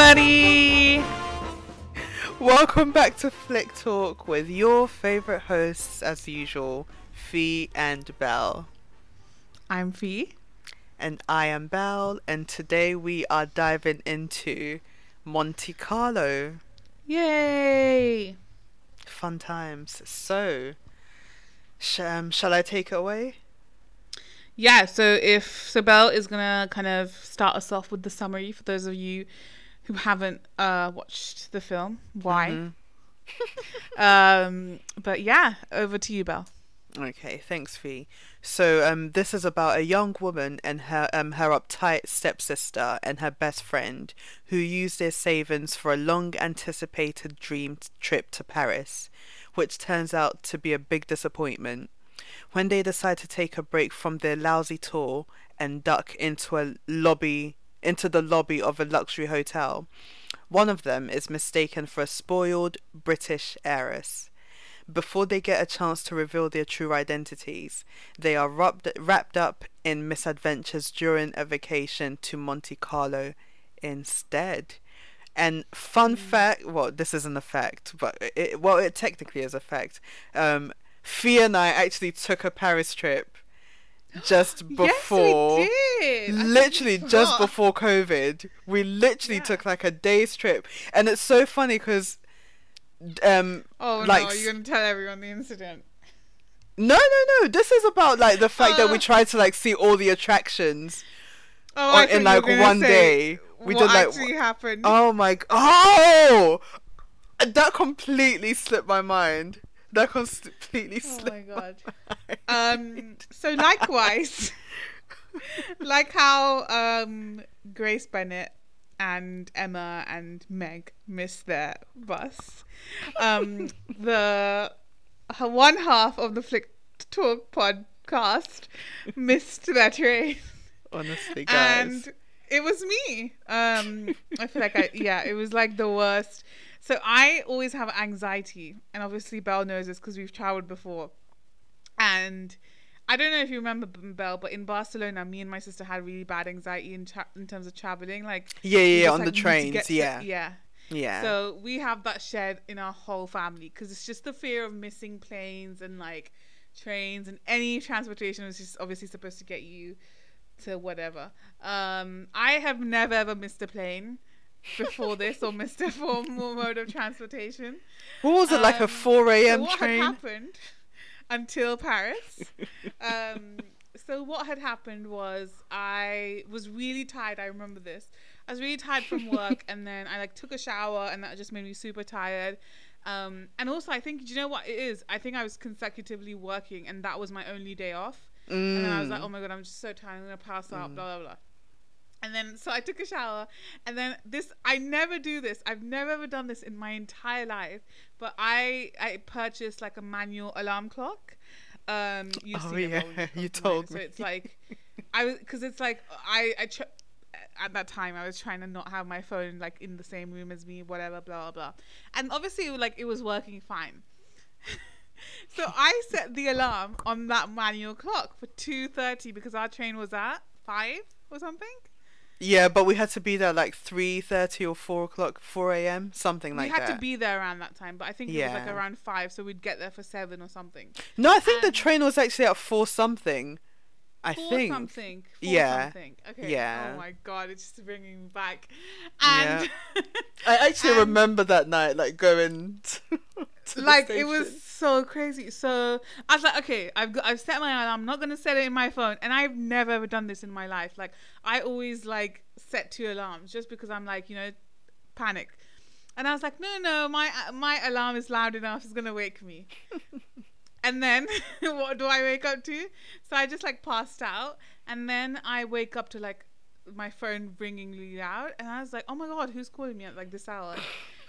everybody! Welcome back to Flick Talk with your favorite hosts, as usual, Fee and Belle. I'm Fee. And I am Belle, and today we are diving into Monte Carlo. Yay! Fun times. So, sh- um, shall I take it away? Yeah, so if Sabelle is gonna kind of start us off with the summary for those of you who haven't uh, watched the film, why? Mm-hmm. um, but yeah, over to you, Belle. Okay, thanks, Fee. So, um, this is about a young woman and her um her uptight stepsister and her best friend who use their savings for a long anticipated dream trip to Paris, which turns out to be a big disappointment. When they decide to take a break from their lousy tour and duck into a lobby into the lobby of a luxury hotel, one of them is mistaken for a spoiled British heiress. Before they get a chance to reveal their true identities, they are wrapped, wrapped up in misadventures during a vacation to Monte Carlo instead. And fun mm. fact, well, this isn't a fact, but it, well, it technically is a fact. Um, Fee and I actually took a Paris trip just before yes, literally just before covid we literally yeah. took like a day's trip. And it's so funny because um oh like, no you're gonna tell everyone the incident. No no no. This is about like the fact uh, that we tried to like see all the attractions oh, on, in like one day. We did like actually happened. Oh my oh! That completely slipped my mind that completely slipped. Oh my god. um. So likewise, like how um Grace Bennett and Emma and Meg missed their bus, um the one half of the Flick Talk podcast missed their train. Honestly, guys. And it was me. Um, I feel like I yeah, it was like the worst so I always have anxiety, and obviously Belle knows this because we've traveled before. And I don't know if you remember Belle, but in Barcelona, me and my sister had really bad anxiety in tra- in terms of traveling. Like yeah, yeah, just, on like, the trains, yeah, to, yeah. Yeah. So we have that shared in our whole family because it's just the fear of missing planes and like trains and any transportation was just obviously supposed to get you to whatever. Um, I have never ever missed a plane before this or missed a formal mode of transportation. What was it um, like a um, four a.m. So train? Happened until Paris? um, so what had happened was I was really tired. I remember this. I was really tired from work, and then I like took a shower, and that just made me super tired. Um, and also, I think do you know what it is? I think I was consecutively working, and that was my only day off. Mm. And then I was like, mm. oh my god, I'm just so tired. I'm gonna pass out. Mm. Blah blah blah. And then, so I took a shower, and then this, I never do this. I've never ever done this in my entire life, but I, I purchased like a manual alarm clock. Um, you oh, yeah, you told me. So it's like, I was, cause it's like, I, I, tr- at that time I was trying to not have my phone like in the same room as me, whatever, blah, blah, blah. And obviously, like, it was working fine. so I set the alarm on that manual clock for 2.30 because our train was at 5 or something. Yeah, but we had to be there like three thirty or four o'clock, four a.m. something like that. We had to be there around that time, but I think yeah. it was like around five, so we'd get there for seven or something. No, I think and the train was actually at four something. I four think something. Four yeah. Something. Okay. Oh yeah. Oh my god, it's just bringing me back. And yeah. I actually and remember that night, like going. To, to like it was so crazy. So I was like, okay, I've got, I've set my alarm. I'm not gonna set it in my phone, and I've never ever done this in my life. Like I always like set two alarms just because I'm like, you know, panic. And I was like, no, no, my my alarm is loud enough. It's gonna wake me. and then what do I wake up to? So I just like passed out, and then I wake up to like my phone ringing really loud, and I was like, oh my god, who's calling me at like this hour?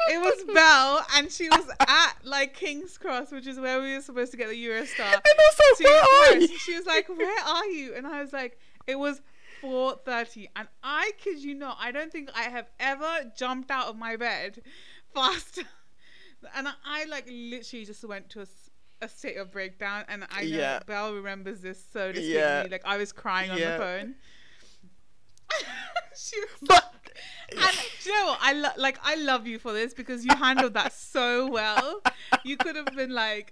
It was Belle, and she was at like King's Cross, which is where we were supposed to get the Eurostar. And also, where are you? She was like, "Where are you?" And I was like, "It was 4:30." And I kid you not, I don't think I have ever jumped out of my bed faster. And I, like literally just went to a, a state of breakdown, and I know yeah. Belle remembers this so distinctly. Yeah. Like I was crying on yeah. the phone. she was But and you know what? I lo- like I love you for this because you handled that so well. You could have been like,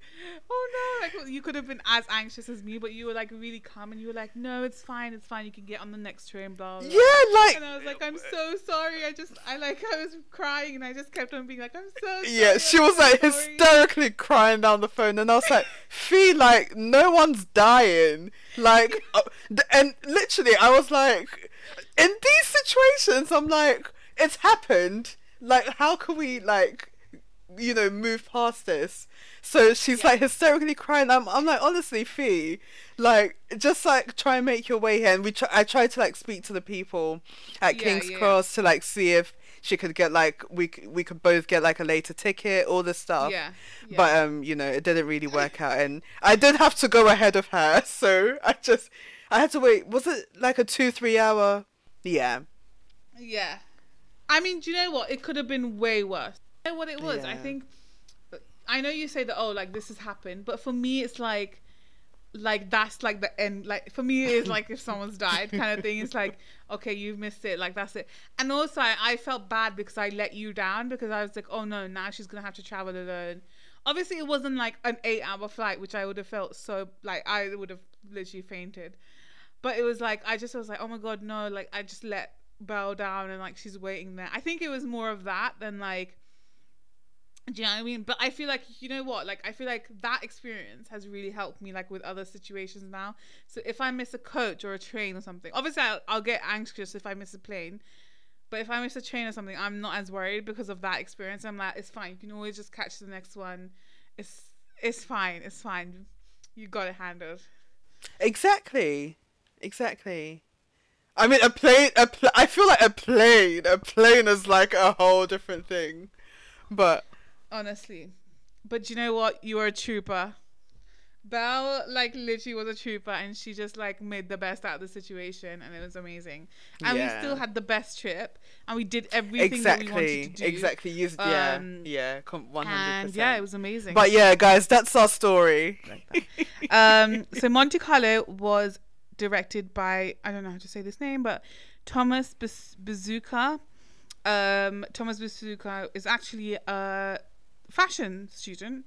"Oh no!" Like you could have been as anxious as me, but you were like really calm and you were like, "No, it's fine, it's fine. You can get on the next train." Blah. blah. yeah, like And I was like, "I'm so sorry." I just, I like, I was crying and I just kept on being like, "I'm so." Sorry, Yeah, she I'm was so like sorry." hysterically crying down the phone, and I was like, "Fee, like no one's dying." Like, uh, and literally, I was like, in these situations, I'm like, it's happened. Like, how can we like, you know, move past this? So she's Yeah. like hysterically crying. I'm, I'm like, honestly, Fee, like, just like try and make your way here. And we, try, I tried to like speak to the people at Yeah, King's yeah. Cross to like see if she could get like we we could both get like a later ticket, all this stuff. Yeah. yeah. But um, you know, it didn't really work out, and I did have to go ahead of her, so I just I had to wait. Was it like a two three hour? Yeah. Yeah. I mean, do you know what? It could have been way worse. You know what it was? I think I know you say that oh like this has happened, but for me it's like like that's like the end like for me it is like if someone's died kind of thing. It's like, okay, you've missed it, like that's it. And also I, I felt bad because I let you down because I was like, oh no, now she's gonna have to travel alone. Obviously it wasn't like an eight hour flight, which I would have felt so like I would have literally fainted. But it was like I just was like, oh my god, no! Like I just let Belle down, and like she's waiting there. I think it was more of that than like, do you know what I mean? But I feel like you know what? Like I feel like that experience has really helped me like with other situations now. So if I miss a coach or a train or something, obviously I'll, I'll get anxious if I miss a plane. But if I miss a train or something, I'm not as worried because of that experience. I'm like, it's fine. You can always just catch the next one. It's it's fine. It's fine. You got it handled. Exactly. Exactly. I mean, a plane. A pl- I feel like a plane. A plane is like a whole different thing. But honestly. But you know what? You are a trooper. Belle, like, literally was a trooper, and she just like made the best out of the situation, and it was amazing. And Yeah. we still had the best trip, and we did everything that we wanted exactly, to do. exactly. You, yeah, Um, yeah, one hundred And percent. yeah, it was amazing. But yeah, guys, that's our story. um, so Monte Carlo was directed by I don't know how to say this name, but Thomas Baz- Bezucha. Um, Thomas Bezucha is actually a fashion student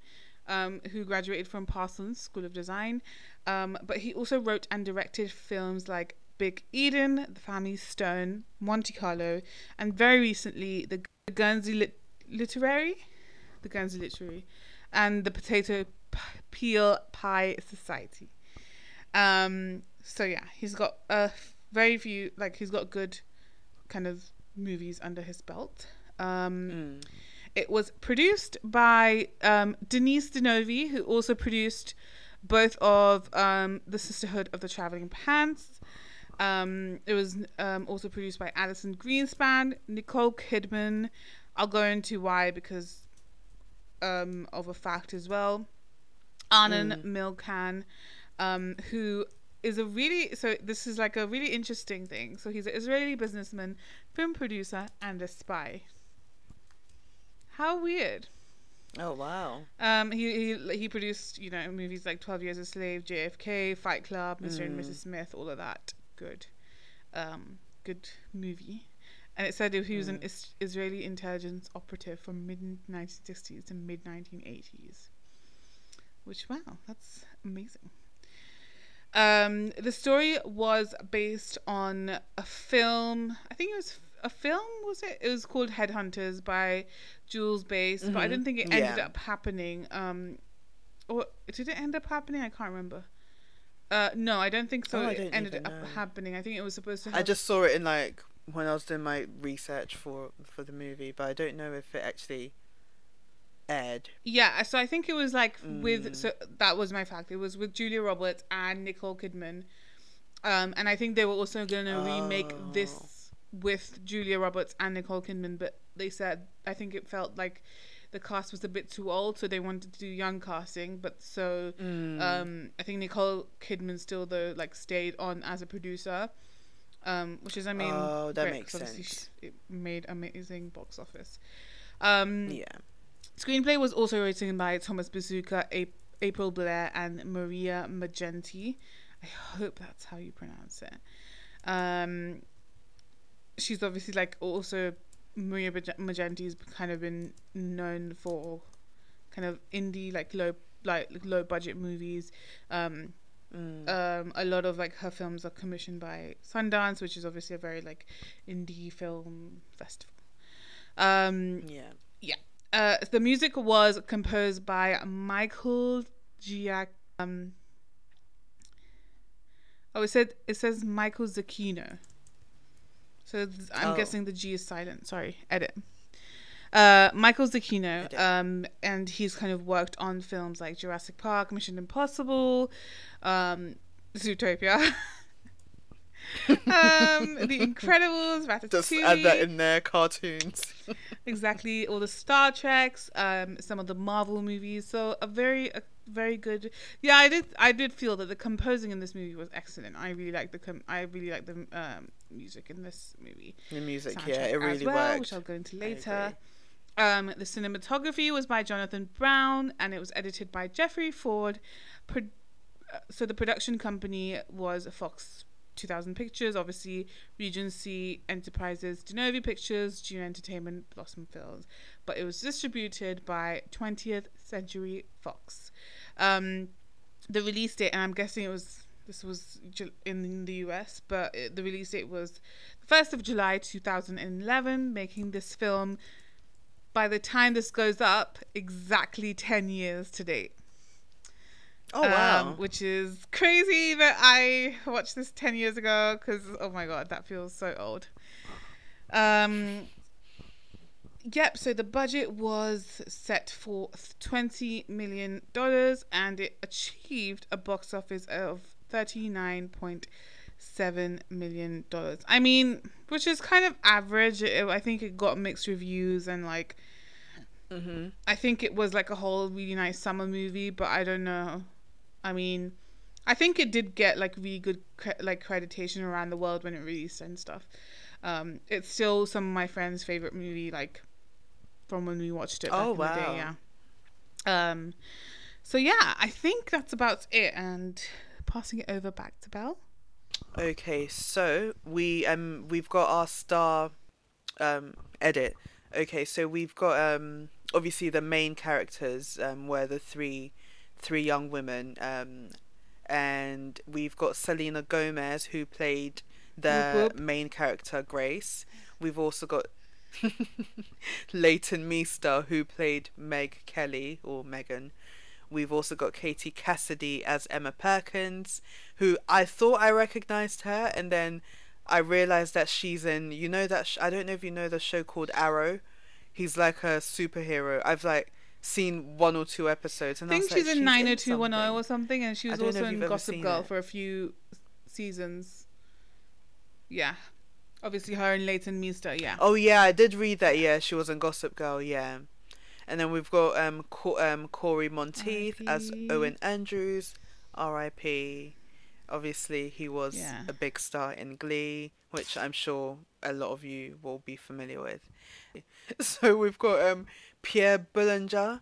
um, who graduated from Parsons School of Design, um, but he also wrote and directed films like Big Eden, The Family Stone, Monte Carlo, and very recently the Guernsey Lit- Literary, the Guernsey Literary, and the Potato P- Peel Pie Society. Um, so yeah, he's got a very few like he's got good kind of movies under his belt. Um, Mm. It was produced by um, Denise Di Novi, who also produced both of um, The Sisterhood of the Traveling Pants. Um, it was um, also produced by Alison Greenspan, Nicole Kidman. I'll go into why because um, of a fact as well. Arnon Milchan, um, who is a really so this is like a really interesting thing. So he's an Israeli businessman, film producer, and a spy. How weird. Oh wow. Um, he, he he produced you know movies like Twelve Years a Slave, JFK, Fight Club, Mr. and Mrs. Smith, all of that. Good, um, good movie. And it said he was an is- Israeli intelligence operative from mid 1960s to mid 1980s. Which wow, that's amazing. Um, the story was based on a film. I think it was a film. Was it? It was called Headhunters by Jules Bass, but I Mhm. didn't think it ended Yeah. up happening. Um, or did it end up happening? I can't remember. Uh, no, I don't think so. Oh, I it don't ended up know. happening. I think it was supposed to. I just saw it in like when I was doing my research for for the movie, but I don't know if it actually aired. Yeah, so I think it was like with Mm. so that was my fact. It was with Julia Roberts and Nicole Kidman, um, and I think they were also going to remake Oh. this with Julia Roberts and Nicole Kidman, but they said I think it felt like the cast was a bit too old, so they wanted to do young casting. But so Mm. um, I think Nicole Kidman still though like stayed on as a producer, um, which is I mean Oh, that makes sense. It made amazing box office. Um, yeah. Screenplay was also written by Thomas Bezucha, A- April Blair, and Maria Maggenti. I hope that's how you pronounce it. Um, she's obviously like also Maria Mag- Maggenti's kind of been known for kind of indie like low like low budget movies. Um, Mm. um, a lot of like her films are commissioned by Sundance, which is obviously a very like indie film festival. Um, yeah. Uh, the music was composed by Michael Giac. Um, oh, it said it says Michael Giacchino. So th- I'm Oh. guessing the G is silent. Sorry, edit. Uh, Michael Giacchino, um, and he's kind of worked on films like Jurassic Park, Mission Impossible, um, Zootopia, um, The Incredibles, Ratatouille. Just add that in there, cartoons. exactly all the Star Treks, um, some of the Marvel movies. So a very, a very good. Yeah, I did. I did feel that the composing in this movie was excellent. I really like the. Com- I really like the um, music in this movie. the music, soundtrack yeah, it really well, worked. which I'll go into later. Um, the cinematography was by Jonathan Brown, and it was edited by Jeffrey Ford. Pro- uh, so the production company was Fox 2000 Pictures, obviously Regency Enterprises, Di Novi Pictures, Dune Entertainment, Blossom Films, but it was distributed by 20th Century Fox. Um, the release date, and I'm guessing it was this was in the US, but it, the release date was the 1st of July 2011, making this film, by the time this goes up, exactly 10 years to date. Oh wow. Um, which is crazy that I watched this 10 years ago because, oh my god, that feels so old. Um, yep, so the budget was set for $20 million and it achieved a box office of $39.7 million. I mean, which is kind of average. It, I think it got mixed reviews and like. hmm I think it was like a whole really nice summer movie, but I don't know. I mean, I think it did get like really good cre- like creditation around the world when it released and stuff. Um, it's still some of my friends' favorite movie, like from when we watched it. Back Oh, in the day, wow. yeah. Um, so yeah, I think that's about it. And passing it over back to Belle. Okay, so we um we've got our star um edit. Okay, so we've got um obviously the main characters um were the three three young women um and we've got Selena Gomez who played the Whoop, whoop. main character Grace. We've also got Leighton Meester who played Meg Kelly or Megan. We've also got Katie Cassidy as Emma Perkins, who I thought I recognized her, and then I realized that she's in. You know that sh- I don't know if you know the show called Arrow. He's like a superhero. I've like seen one or two episodes, and I, think she's like, in something." 90210 or something, and she was also in Gossip Girl it. for a few seasons. Yeah. Obviously, her and Leighton Meester, yeah. Oh yeah, I did read that. Yeah, she was in Gossip Girl. Yeah, and then we've got um Co- um Cory Monteith as Owen Andrews, R.I.P. Obviously, he was Yeah. a big star in Glee, which I'm sure a lot of you will be familiar with. So we've got um Pierre Boulanger,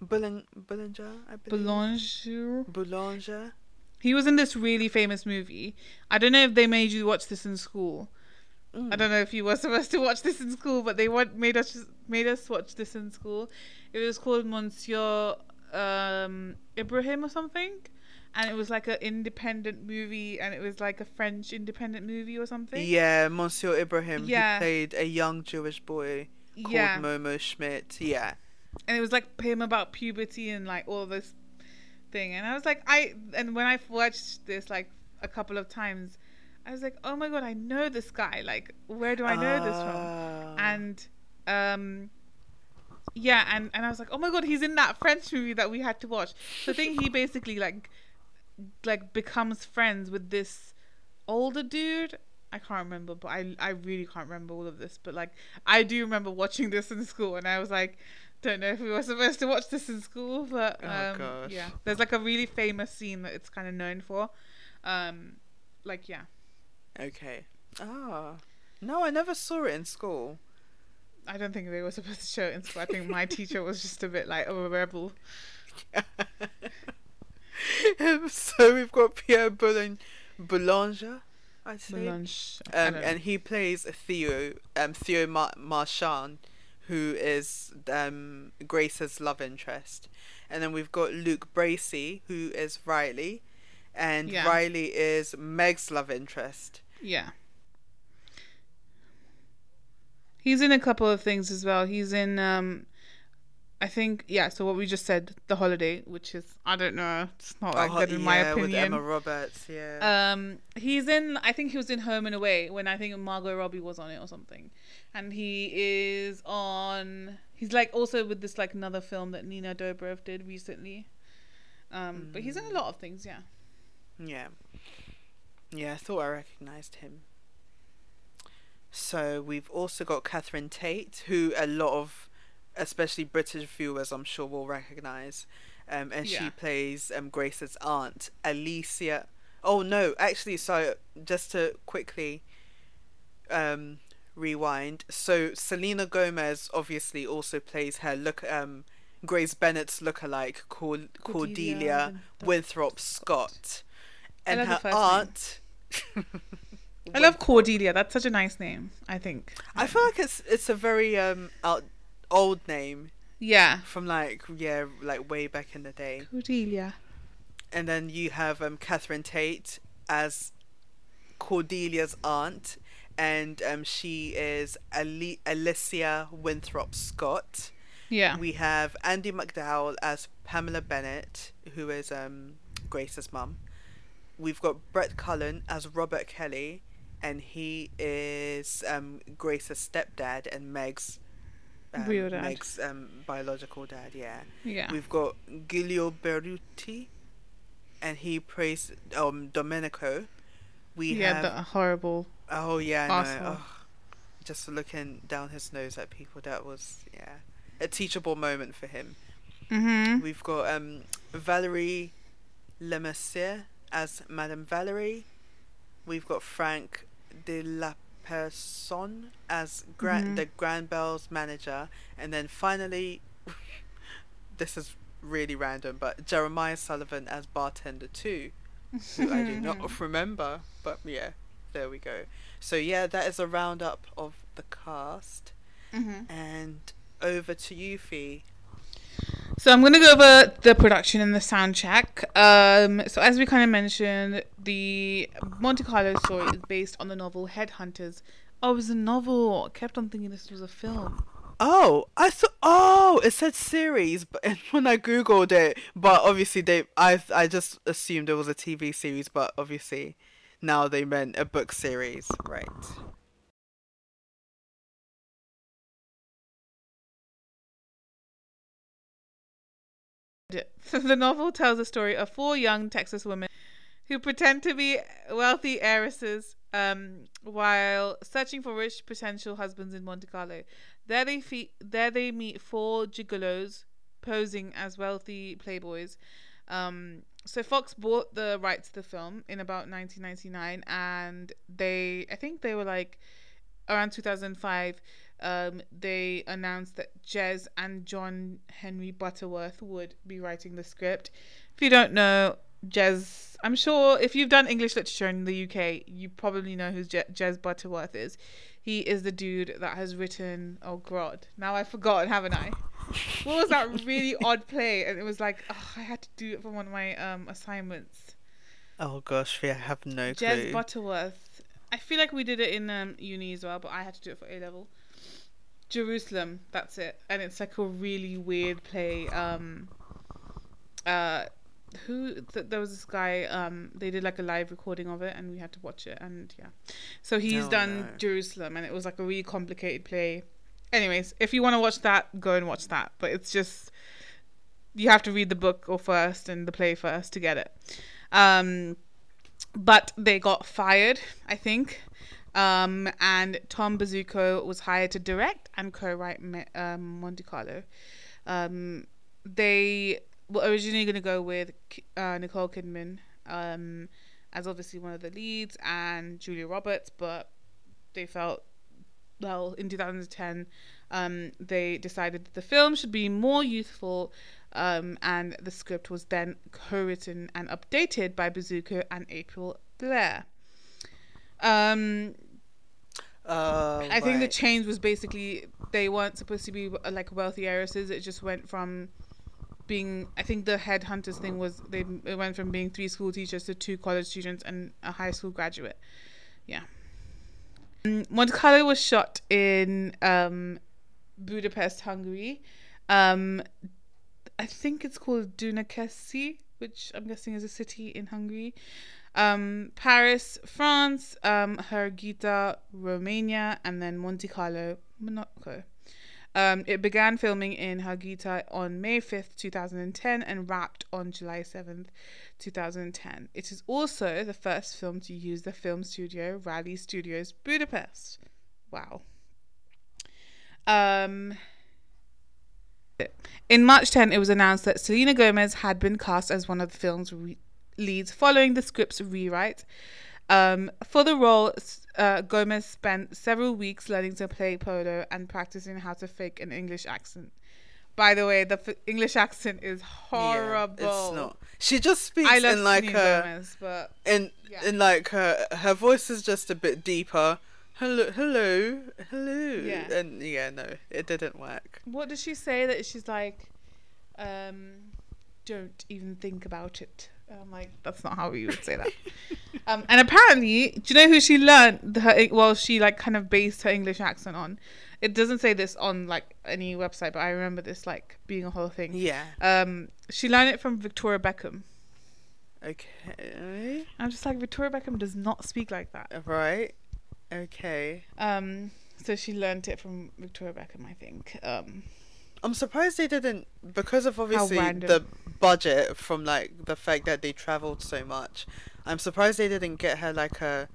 Boulang Boulanger, I believe. Boulanger. Boulanger. He was in this really famous movie. I don't know if they made you watch this in school. Mm. I don't know if you were supposed to watch this in school, but they want, made us made us watch this in school. It was called Monsieur um, Ibrahim or something, and it was like an independent movie, and it was like a French independent movie or something. Yeah, Monsieur Ibrahim. Yeah. He played a young Jewish boy called yeah. Momo Schmidt. Yeah. and it was like him about puberty and like all this thing and i was like i and when i watched this like a couple of times i was like oh my god i know this guy like where do i know this from Ah. and um yeah and and i was like oh my god he's in that french movie that we had to watch so i think he basically like like becomes friends with this older dude i can't remember but i i really can't remember all of this but like i do remember watching this in school and i was like don't know if we were supposed to watch this in school but Oh, um gosh. yeah there's like a really famous scene that it's kind of known for um like yeah Okay. Ah. No, I never saw it in school. I don't think they were supposed to show it in school. I think my teacher was just a bit like oh, a rebel. So we've got Pierre Boulang- Boulanger, I'd say. Melange. Um, and he plays Theo, um, Theo Mar- Marchand, who is um, Grace's love interest. And then we've got Luke Bracey, who is Riley, and Yeah. Riley is Meg's love interest. Yeah. He's in a couple of things as well. He's in um I think yeah, so what we just said, The Holiday, which is I don't know, it's not that Oh, good in my yeah, with opinion. Emma Roberts, yeah. Um, he's in. I think he was in Home and Away when I think Margot Robbie was on it or something, and he is on. He's like also with this like another film that Nina Dobrev did recently. Um, but he's in a lot of things, yeah. Yeah. Yeah, I thought I recognised him. So we've also got Catherine Tate, who a lot of, especially British viewers, I'm sure will recognise. Um, and Yeah. she plays um, Grace's aunt, Alicia. Oh no, actually, so just to quickly um, rewind. So Selena Gomez obviously also plays her look um, Grace Bennett's lookalike, Cord- Cordelia, Cordelia Winthrop Scott, and her aunt. I love Cordelia. That's such a nice name. I think. I feel like it's it's a very um out, old name Yeah. from like yeah like way back in the day. Cordelia. And then you have um Catherine Tate as Cordelia's aunt, and um she is Ali- Alicia Winthrop Scott. Yeah. We have Andie MacDowell as Pamela Bennett, who is um Grace's mum. We've got Brett Cullen as Robert Kelly, and he is um Grace's stepdad and Meg's um, Real dad. Meg's um biological dad. Yeah. yeah. We've got Giulio Berruti, and he plays um Domenico. We yeah. have The horrible. oh yeah, I know. asshole. Just looking down his nose at people. That was yeah, a teachable moment for him. Mm-hmm. We've got um Valerie Lemercier as Madame Valerie. We've got Frank de la Personne as Gra- Mhm. the Grand Bells manager, and then finally, this is really random, but Jeremiah Sullivan as bartender too, who I do not remember, but yeah, there we go. So yeah, that is a roundup of the cast, Mm-hmm. and over to you, Fee. So I'm going to go over the production and the soundtrack. Um, so as we kind of mentioned, the Monte Carlo story is based on the novel Headhunters. Oh, it was a novel. I kept on thinking this was a film. Oh, I thought. Oh, it said series, but when I googled it, but obviously they, I, I just assumed it was a TV series, but obviously now they meant a book series, right? the novel tells the story of four young Texas women who pretend to be wealthy heiresses um, while searching for rich potential husbands in Monte Carlo. There they there they meet four gigolos posing as wealthy playboys. Um, so Fox bought the rights to the film in about 1999, and they I think they were like around 2005. Um, they announced that Jez and John Henry Butterworth would be writing the script. If you don't know, Jez, I'm sure if you've done English literature in the UK, you probably know who Je- Jez Butterworth is. He is the dude that has written. Oh God, now I've forgotten, haven't I? What was that really odd play? And it was like, oh, I had to do it for one of my um assignments. Oh gosh, we have no Jez clue. Butterworth. I feel like we did it in um, uni as well, but I had to do it for A level. Jerusalem, that's it, and it's like a really weird play. Um, uh, who th- there was this guy. Um, they did like a live recording of it, and we had to watch it, and yeah. So he's Oh, done no. Jerusalem, and it was like a really complicated play. Anyways, if you want to watch that, go and watch that. But it's just you have to read the book or first and the play first to get it. Um, but they got fired, I think. Um, and Tom Bezucha was hired to direct and co-write um, Monte Carlo. Um, they were originally going to go with uh, Nicole Kidman um, as obviously one of the leads and Julia Roberts, but they felt well in 2010 um, they decided that the film should be more youthful um, and the script was then co-written and updated by Bezucha and April Blair. Um, Uh, I think the change was basically they weren't supposed to be like wealthy heiresses. It just went from being. I think the headhunters thing was they it went from being three school teachers to two college students and a high school graduate. Yeah. Mm, Monte Carlo was shot in um, Budapest, Hungary. Um, I think it's called Dunakeszi, which I'm guessing is a city in Hungary. Um, Paris, France, um, Harghita, Romania, and then Monte Carlo, Monaco. Um, it began filming in Harghita on May 5th, 2010, and wrapped on July 7th, 2010. It is also the first film to use the film studio Raleigh Studios Budapest. Wow. Um, in March 10, it was announced that Selena Gomez had been cast as one of the film's re- leads following the script's rewrite. Um, for the role, uh, Gomez spent several weeks learning to play polo and practicing how to fake an English accent. By the way, the f- English accent is horrible. Yeah, it's not. She just speaks I love in like her Gomez, but in Yeah. in like her her voice is just a bit deeper. Hello, hello, hello. Yeah. And yeah, no, it didn't work. what does she say that she's like, um, don't even think about it? I'm like, that's not how we would say that. um, and apparently, do you know who she learned her? Well, she like kind of based her English accent on. It doesn't say this on like any website, but I remember this like being a whole thing. Yeah. Um, she learned it from Victoria Beckham. Okay. I'm just like Victoria Beckham does not speak like that. Right. Okay. Um, so she learned it from Victoria Beckham, I think. Um, I'm surprised they didn't because of obviously the budget from like the fact that they traveled so much. I'm surprised they didn't get her like a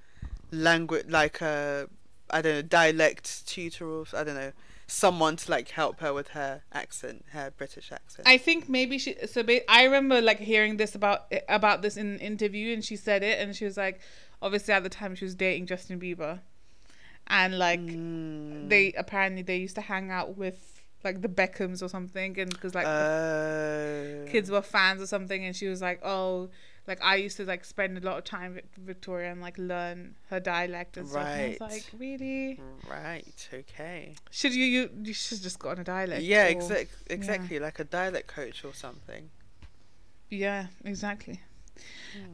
language like a I don't know dialect tutor or I don't know someone to like help her with her accent, her British accent. I think maybe she. So ba- I remember like hearing this about about this in an interview, and she said it, and she was like, obviously at the time she was dating Justin Bieber, and like Mm. they apparently they used to hang out with like the Beckhams or something, and because like the Uh, kids were fans or something, and she was like, oh. Like I used to like spend a lot of time with Victoria and like learn her dialect and stuff. And I was like, really? Right. Okay. Should you you you should just gotten a dialect? Yeah. or- Exact. Exactly. Like a dialect coach or something. Yeah, exactly.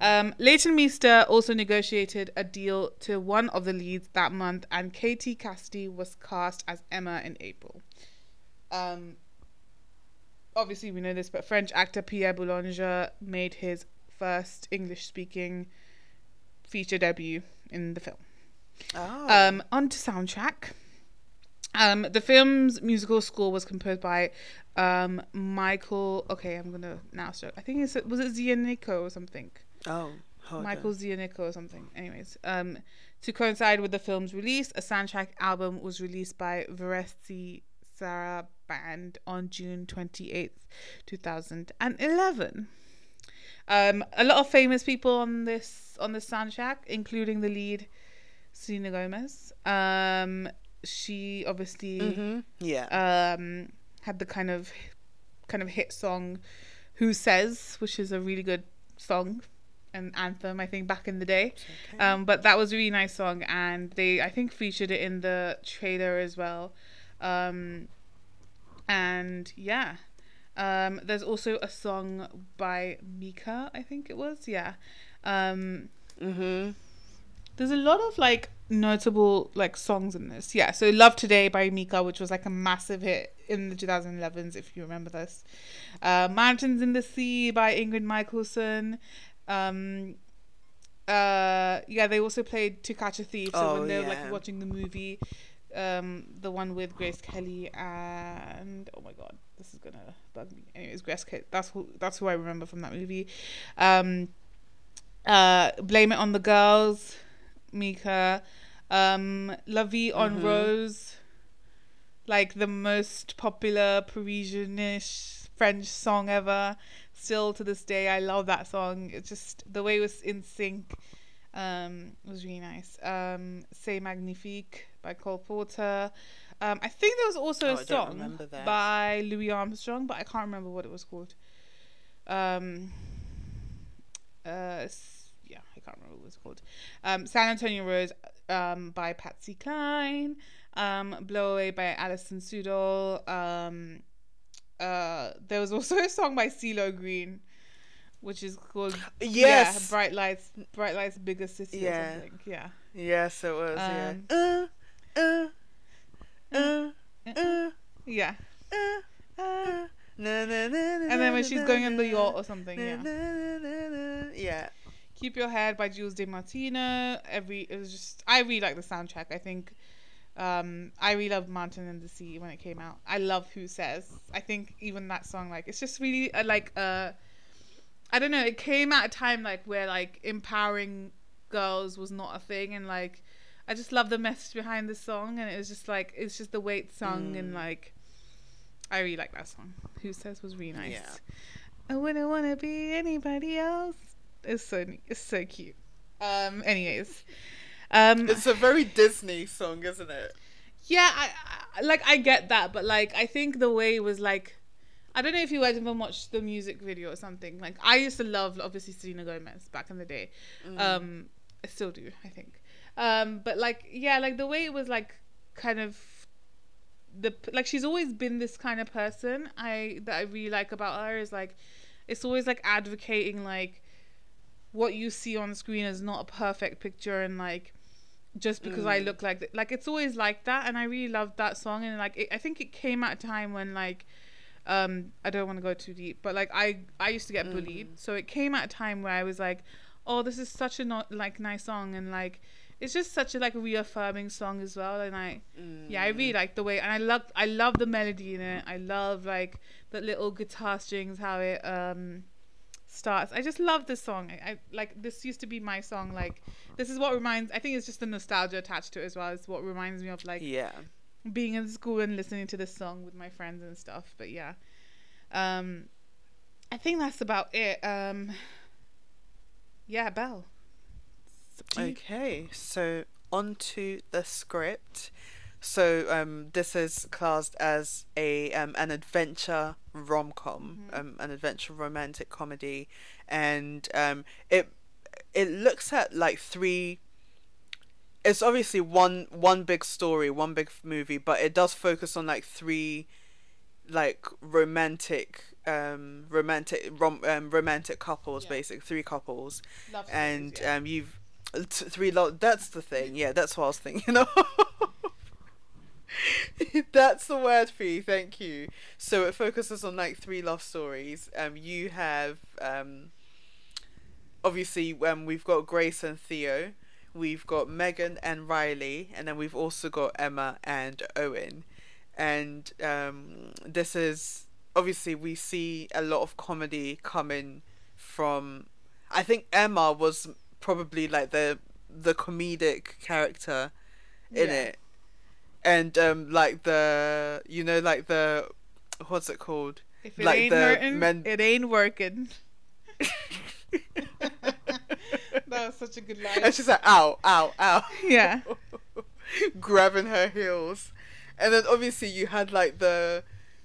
Um, Leighton Meester also negotiated a deal to one of the leads that month, and Katie Cassidy was cast as Emma in April. Um, obviously, we know this, but French actor Pierre Boulanger made his first English speaking feature debut in the film. Oh. Um, on to soundtrack. Um, the film's musical score was composed by um, Michael. Okay, I'm gonna now start. I think it's was it Zianico or something. oh. Michael. Zianico or something. Anyways, um, to coincide with the film's release, a soundtrack album was released by Veresti Sarah Band on June 28th, 2011. Um, a lot of famous people on this on this soundtrack, including the lead Selena Gomez. Um, she obviously Mhm. Yeah. um, had the kind of kind of hit song "Who Says," which is a really good song and anthem. I think back in the day. okay. Um, but that was a really nice song, and they I think featured it in the trailer as well. Um, and yeah, um, there's also a song by Mika. I think it was yeah. Um, mhm. there's a lot of like notable like songs in this. Yeah, so Love Today by Mika, which was like a massive hit in the 2011s, if you remember this. Uh, Mountains in the Sea by Ingrid Michaelson. Um, uh, yeah, they also played To Catch a Thief. So Oh, when they were yeah. like watching the movie, um, the one with Grace Kelly and oh my god, this is gonna bug me. Anyways, Grace Kelly. That's who. That's who I remember from that movie. Um, uh, Blame It on the Girls, Mika, um, La Vie en Mhm. Rose, like the most popular Parisianish French song ever. Still to this day, I love that song. It's just the way it was in sync um, was really nice. Um, C'est Magnifique by Cole Porter. Um, I think there was also Oh, a song by Louis Armstrong, but I can't remember what it was called. Um, uh, yeah, I can't remember what it was called. Um, San Antonio Rose um, by Patsy Cline. Um, Blow Away by Alison Sudol. Um, uh, there was also a song by CeeLo Green, which is called Yes. yeah, Bright Lights, Bright Lights, Bigger City Yeah. or something. Yeah. Yes, it was. Um, yeah. Uh, uh, uh, uh, Yeah. uh, Uh, uh, na, na, na, na, and then when she's going on the yacht or something, yeah. Yeah. Keep Your Head by Jules De Martino. Every it was just I really like the soundtrack. I think um I really loved Mountain and the Sea when it came out. I love Who Says. I think even that song like it's just really uh, like uh I don't know, it came at a time like where like empowering girls was not a thing and like I just love the message behind the song and it was just like it's just the way it's sung and Mm. like I really like that song. Who Says was really nice. Yeah. I wouldn't want to be anybody else. It's so it's so cute. Um. Anyways, um. It's a very Disney song, isn't it? Yeah. I, I like I get that, but like I think the way it was like, I don't know if you guys ever watched the music video or something. Like I used to love obviously Selena Gomez back in the day. Um. I still do. I think. Um. But like yeah, like the way it was like kind of the like she's always been this kind of person i that i really like about her is like it's always like advocating like what you see on screen is not a perfect picture and like just because i Mm. look like th- like it's always like that and i really loved that song and like it, i think it came at a time when like um i don't want to go too deep but like i i used to get bullied so it came at a time where i was like oh this is such a not like nice song and like it's just such a like reaffirming song as well and i yeah, I really like the way, and I love, I love the melody in it. I love like the little guitar strings, how it um starts. I just love this song. I, I like this used to be my song. Like this is what reminds. I think it's just the nostalgia attached to it as well. It's what reminds me of like Yeah. Being in school and listening to this song with my friends and stuff. But yeah, um, I think that's about it. Um, yeah, Belle. It's up to you. Okay, so on to the script. So um, this is classed as a um, an adventure rom com, um, an adventure romantic comedy, and um, it it looks at like three. It's obviously one one big story, one big movie, but it does focus on like three, like romantic, um, romantic rom- um, romantic couples, Yeah. basically three couples Love stories, and yeah. um, you've t- three lo- That's the thing. Yeah, that's what I was thinking. of. that's the word for you. Thank you. So it focuses on like three love stories. Um, you have um, obviously um, we've got Grace and Theo. We've got Megan and Riley, and then we've also got Emma and Owen. And um, this is obviously we see a lot of comedy coming from. I think Emma was probably like the the comedic character in Yeah. it, and um, like the you know like the what's it called? If it like ain't the hurting, men- it ain't working. that was such a good line. And she's like, ow, ow, ow. Yeah. Grabbing her heels. And then obviously you had like the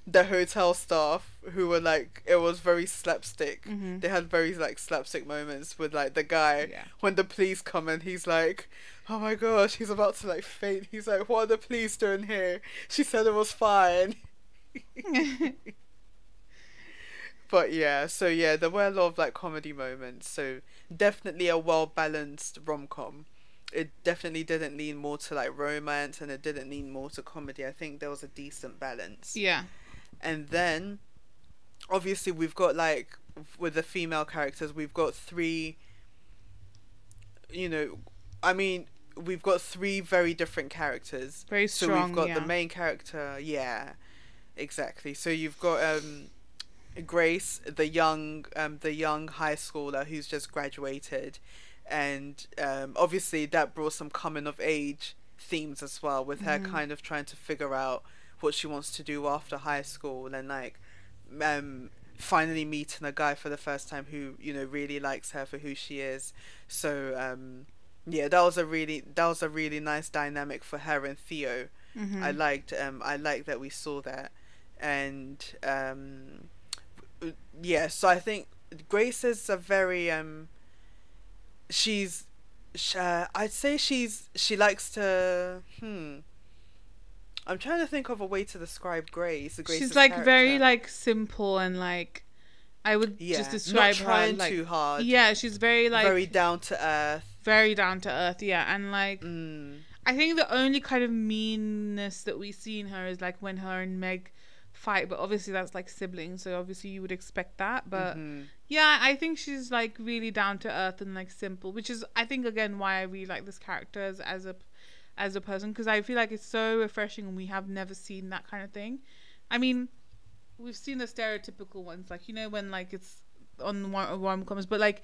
the hotel staff who were like it was very slapstick. Mhm. They had very like slapstick moments with like the guy Yeah. when the police come and he's like, Oh my gosh, he's about to like faint. He's like, What are the police doing here? She said it was fine. But yeah, so yeah, there were a lot of like comedy moments. So definitely a well balanced rom com. It definitely didn't lean more to like romance and it didn't lean more to comedy. I think there was a decent balance. yeah. And then obviously we've got like with the female characters, we've got three you know, I mean, we've got three very different characters. Very So strong. we've got yeah. the main character, yeah, exactly. So you've got um, Grace, the young um, the young high schooler who's just graduated, and um, obviously that brought some coming of age themes as well, with her Mhm. kind of trying to figure out what she wants to do after high school and like um finally meeting a guy for the first time who you know really likes her for who she is so um yeah that was a really that was a really nice dynamic for her and theo Mhm. I liked um I liked that we saw that and um yeah so I think Grace is a very um she's sh- uh, I'd say she's she likes to hmm I'm trying to think of a way to describe Grace. Grace's She's like very like simple and like I would yeah, just describe not trying her like too hard. yeah, she's very like very very, down to earth. Very down to earth. Yeah, and like Mm. I think the only kind of meanness that we see in her is like when her and Meg fight, but obviously that's like siblings, so obviously you would expect that. But Mhm. yeah, I think she's like really down to earth and like simple, which is I think again why I really like this character as, as a as a person because I feel like it's so refreshing and we have never seen that kind of thing. I mean, we've seen the stereotypical ones, like you know when like it's on rom coms, but like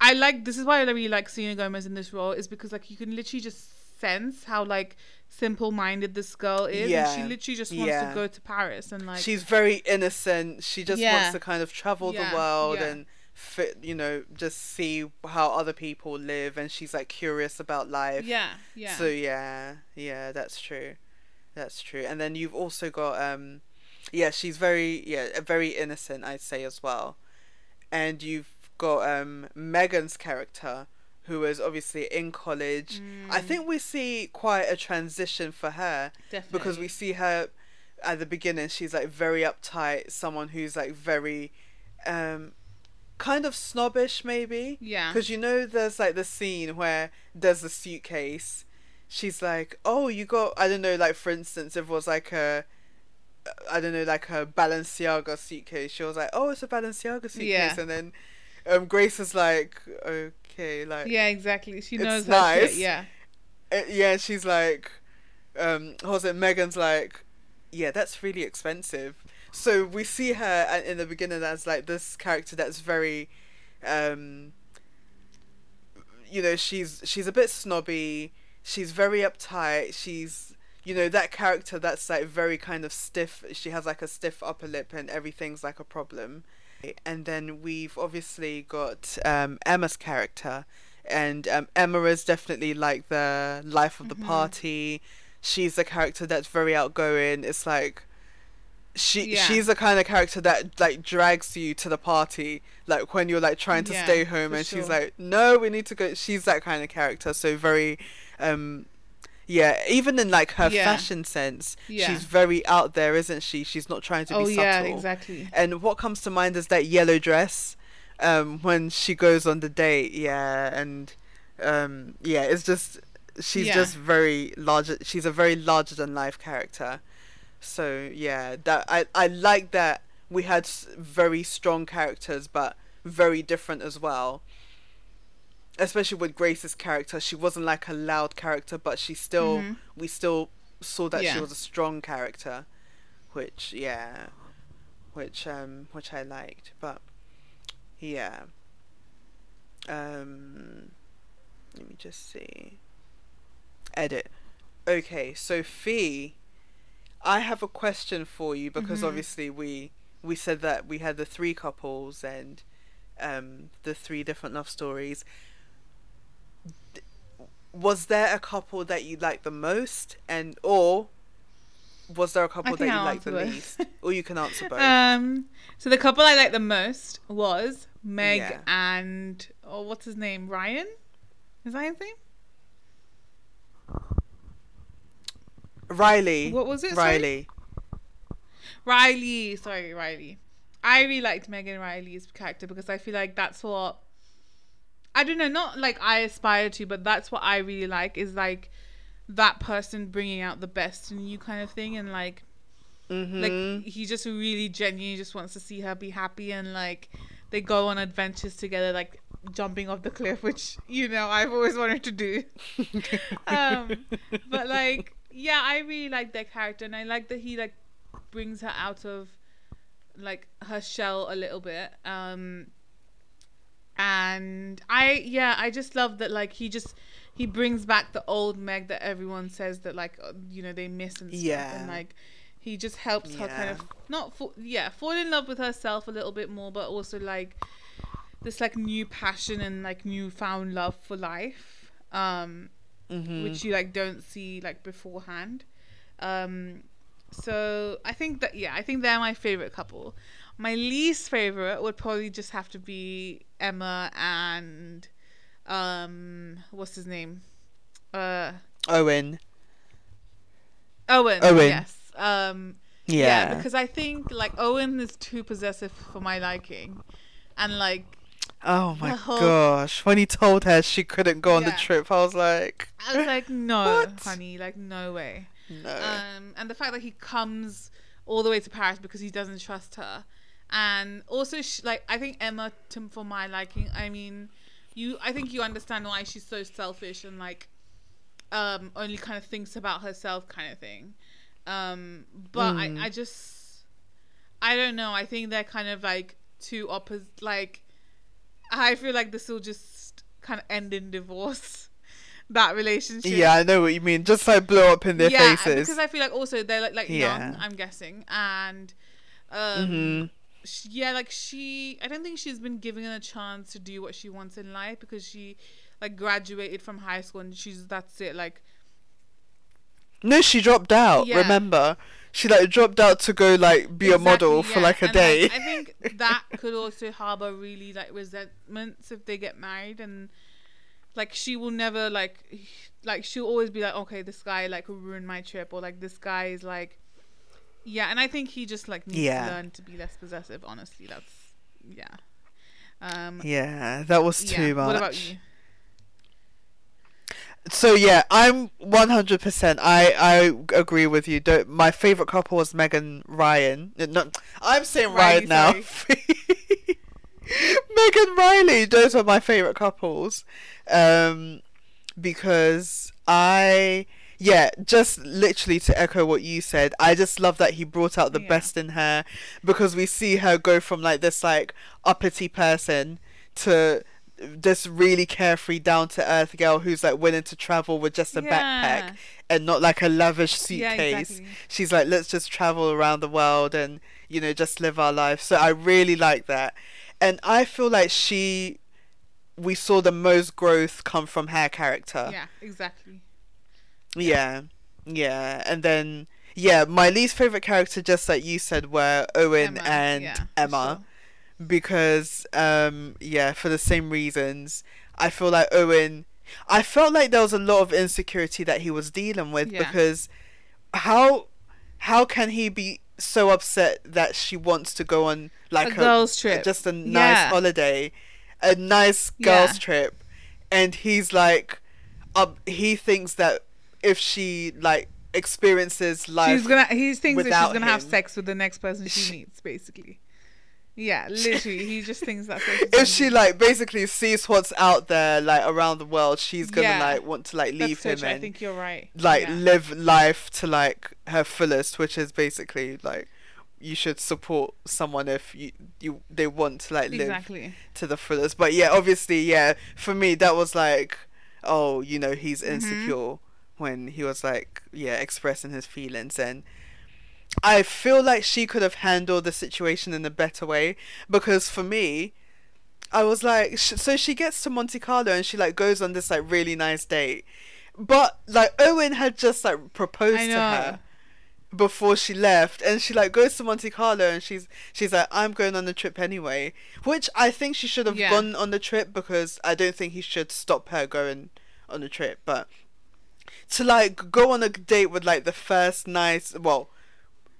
I like this is why I really like Selena Gomez in this role is because like you can literally just sense how like simple minded this girl is, and she literally just wants Yeah. to go to Paris and like she's very innocent. She just Yeah. wants to kind of travel Yeah, the world yeah. and fit, you know, just see how other people live, and she's like curious about life. yeah, yeah, So yeah, yeah, that's true. That's true. And then you've also got um yeah, she's very yeah, very innocent I'd say as well. And you've got um Megan's character who is obviously in college. I Mm. think we see quite a transition for her definitely because we see her at the beginning she's like very uptight, someone who's like very um kind of snobbish maybe. yeah Because you know, there's like the scene where there's the suitcase. She's like, "Oh, you got I don't know, like for instance, if it was like a, I don't know, like a Balenciaga suitcase. She was like, "Oh, it's a Balenciaga suitcase," Yeah. and then, um, Grace is like, "Okay, like, yeah exactly she knows her shit yeah uh, yeah." She's like, um, was it? Megan's like, "Yeah, that's really expensive." So we see her in the beginning as like this character that's very, um, you know, she's she's a bit snobby. She's very uptight. She's you know that character that's like very kind of stiff. She has like a stiff upper lip and everything's like a problem. And then we've obviously got um, Emma's character, and um, Emma is definitely like the life of the Mhm. party. She's a character that's very outgoing. It's like she Yeah. she's the kind of character that like drags you to the party like when you're like trying to Yeah, stay home and she's like no we need to go she's that kind of character so very um yeah even in like her Yeah. fashion sense Yeah. she's very out there isn't she she's not trying to be oh be yeah exactly and what comes to mind is that yellow dress um when she goes on the date yeah and um yeah it's just she's Yeah. just very larger she's a very larger than life character so yeah that i i like that we had very strong characters but very different as well especially with grace's character she wasn't like a loud character but she still Mhm. we still saw that Yeah. she was a strong character which yeah which um which i liked but yeah um let me just see edit okay so fee i have a question for you because Mhm. obviously we we said that we had the three couples and um the three different love stories was there a couple that you liked the most and or was there a couple that you I'll liked the both. least or you can answer both Um, so the couple I liked the most was Meg Yeah. and oh, what's his name? Ryan? Is that his name? riley What was it? Sorry? riley Riley. Sorry, Riley. I really liked Megan Riley's character because I feel like that's what I don't know, not like I aspire to, but that's what I really like is like that person bringing out the best in you kind of thing and like mm-hmm. like he just really genuinely just wants to see her be happy and like they go on adventures together like jumping off the cliff which you know i've always wanted to do um but like yeah i really like that character and i like that he like brings her out of like her shell a little bit um and i yeah i just love that like he just he brings back the old meg that everyone says that like uh, you know they miss and stuff Yeah. and like he just helps her kind of not fall, yeah fall in love with herself a little bit more but also like this like new passion and like newfound love for life um mm-hmm. which you like don't see like beforehand um so i think that yeah i think they're my favorite couple my least favorite would probably just have to be emma and um what's his name uh Owen. Owen. Owen. Yes. Um Yeah. because I think like Owen is too possessive for my liking. And like oh my whole- gosh. When he told her she couldn't go on the trip, I was like, I was like, no, What? honey, like no way. no. Um, and the fact that he comes all the way to Paris because he doesn't trust her, and also sh- like I think Emma, to, for my liking, I mean, you, I think you understand why she's so selfish and like, um, only kind of thinks about herself, kind of thing. Um, but Mm. I, I just, I don't know. I think they're kind of like two opposite. Like, I feel like this will just kind of end in divorce. That relationship yeah, I know what you mean. Just like blow up in their yeah, faces. because I feel like also they're like, like Yeah. young, I'm guessing, and um, Mhm. Sh yeah, like she, I don't think she's been given a chance to do what she wants in life because she like graduated from high school and she's that's it, like No, she dropped out. Yeah. Remember, she like dropped out to go like be a model Exactly, for like a And, day. I think that could also harbor really like resentments if they get married and like she will never like like she'll always be like okay this guy like will ruin my trip or like this guy is like yeah and I think he just like needs Yeah. to learn to be less possessive honestly that's yeah um yeah, that was yeah. too much. what about you So yeah, I'm 100%. I I agree with you. Don't, my favorite couple was Megan Ryan. Uh, No, I'm saying Riley, Ryan now. Megan Riley. Those are my favorite couples. Um, because I yeah, just literally to echo what you said, I just love that he brought out the Yeah. best in her because we see her go from like this like uppity person to this really carefree down to earth girl who's like willing to travel with just a Yeah. backpack and not like a lavish Yeah, suitcase. exactly. She's like, let's just travel around the world and, you know, just live our life. So I really like that. And I feel like she we saw the most growth come from her character. yeah exactly Yeah. Yeah. And then yeah, my least favorite character just like you said were Owen Emma, and yeah, Emma sure. because um yeah, for the same reasons. I feel like Owen I felt like there was a lot of insecurity that he was dealing with Yeah. because how how can he be so upset that she wants to go on like a girls trip just a nice Yeah. holiday, a nice girls Yeah. trip, and he's like, um, he thinks that if she like experiences life, she's gonna he thinks that she's gonna have sex with the next person she She- meets basically yeah literally he just thinks that's what if she like basically sees what's out there like around the world, she's gonna Yeah. like want to like leave so him true. I think you're right like yeah. live life to like her fullest, which is basically like you should support someone if you you they want to like live exactly to the fullest. But yeah, obviously, yeah, for me that was like, oh, you know, he's Mm-hmm. When he was like, yeah, expressing his feelings and. I feel like she could have handled the situation in a better way because for me, I was like, sh- so she gets to Monte Carlo and she like goes on this like really nice date, but like Owen had just like proposed to her before she left and she like goes to Monte Carlo and she's she's like I'm going on the trip anyway which I think she should have Yeah. gone on the trip because I don't think he should stop her going on the trip but to like go on a date with like the first nice well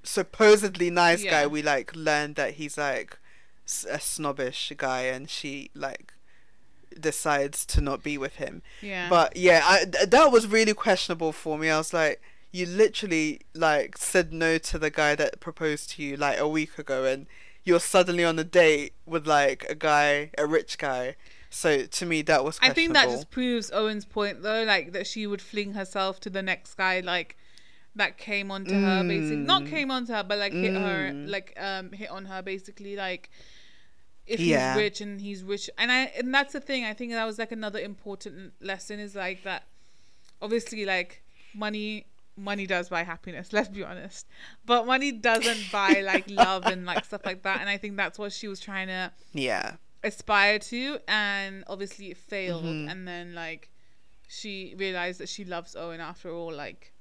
supposedly nice Yeah. guy we like learned that he's like a snobbish guy and she like decides to not be with him yeah but yeah, I, th- that was really questionable for me. I was like, you literally like said no to the guy that proposed to you like a week ago, and you're suddenly on a date with like a guy, a rich guy. So to me, that was. I think that just proves Owen's point though, like that she would fling herself to the next guy, like that came onto her basically. Not Mm. came onto her, but like hit her, Mm. like um hit on her basically. Like if Yeah. he's rich and he's rich, and I and that's the thing. I think that was like another important lesson is like that. Obviously, like money. Money does buy happiness. Let's be honest, but money doesn't buy like love and like stuff like that. And I think that's what she was trying to Yeah. Aspire to and obviously it failed Mhm. and then like she realized that she loves Owen after all like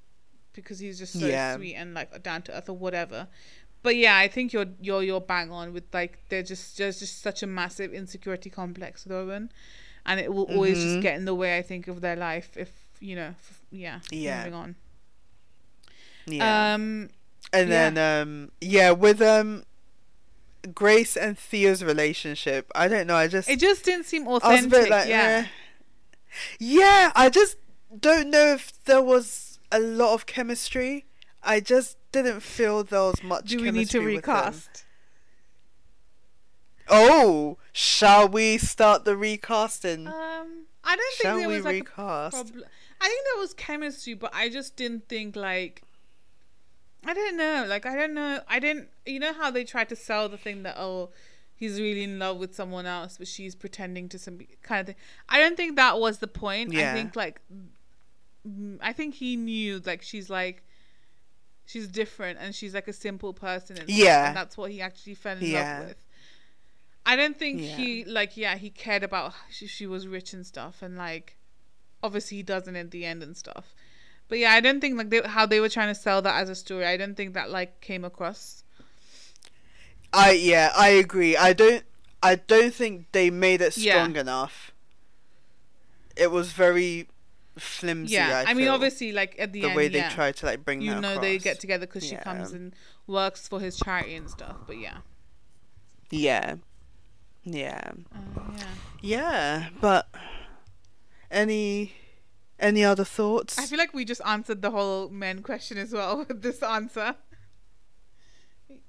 because he's just so Yeah. sweet and like down to earth or whatever but yeah I think you're you're you're bang on with like there's just there's just such a massive insecurity complex with Owen and it will always Mhm. just get in the way. I think of their life if you know, f- yeah, Yeah. moving on. Yeah. Um, and yeah. then um yeah, with um Grace and Theo's relationship, I don't know, I just it just didn't seem I was a authentic. like yeah. eh. Yeah, I just don't know if there was a lot of chemistry. I just didn't feel there was much Do we need to chemistry with them. recast? Oh, shall we start the recasting? Um, I don't think shall there we was like a problem. I think there was chemistry, but I just didn't think like. I don't know. Like I don't know. I didn't. You know how they tried to sell the thing that oh, he's really in love with someone else, but she's pretending to some kind of thing. I don't think that was the point. Yeah. I think like, I think he knew like she's like. She's different and she's like a simple person and Yeah. and that's what he actually fell in Yeah. love with. I don't think Yeah. he like yeah he cared about she, she was rich and stuff and like obviously he doesn't at the end and stuff. But yeah, I don't think like they, how they were trying to sell that as a story. I don't think that like came across. I yeah, I agree. I don't I don't think they made it Yeah. strong enough. It was very flimsy. yeah, I, I, mean obviously like at the, end the end, way they yeah, tried to like bring you know they get together because she Yeah. comes and works for his charity and stuff. But yeah, Yeah, yeah, uh, yeah. yeah. But any any other thoughts? I feel like we just answered the whole men question as well with this answer.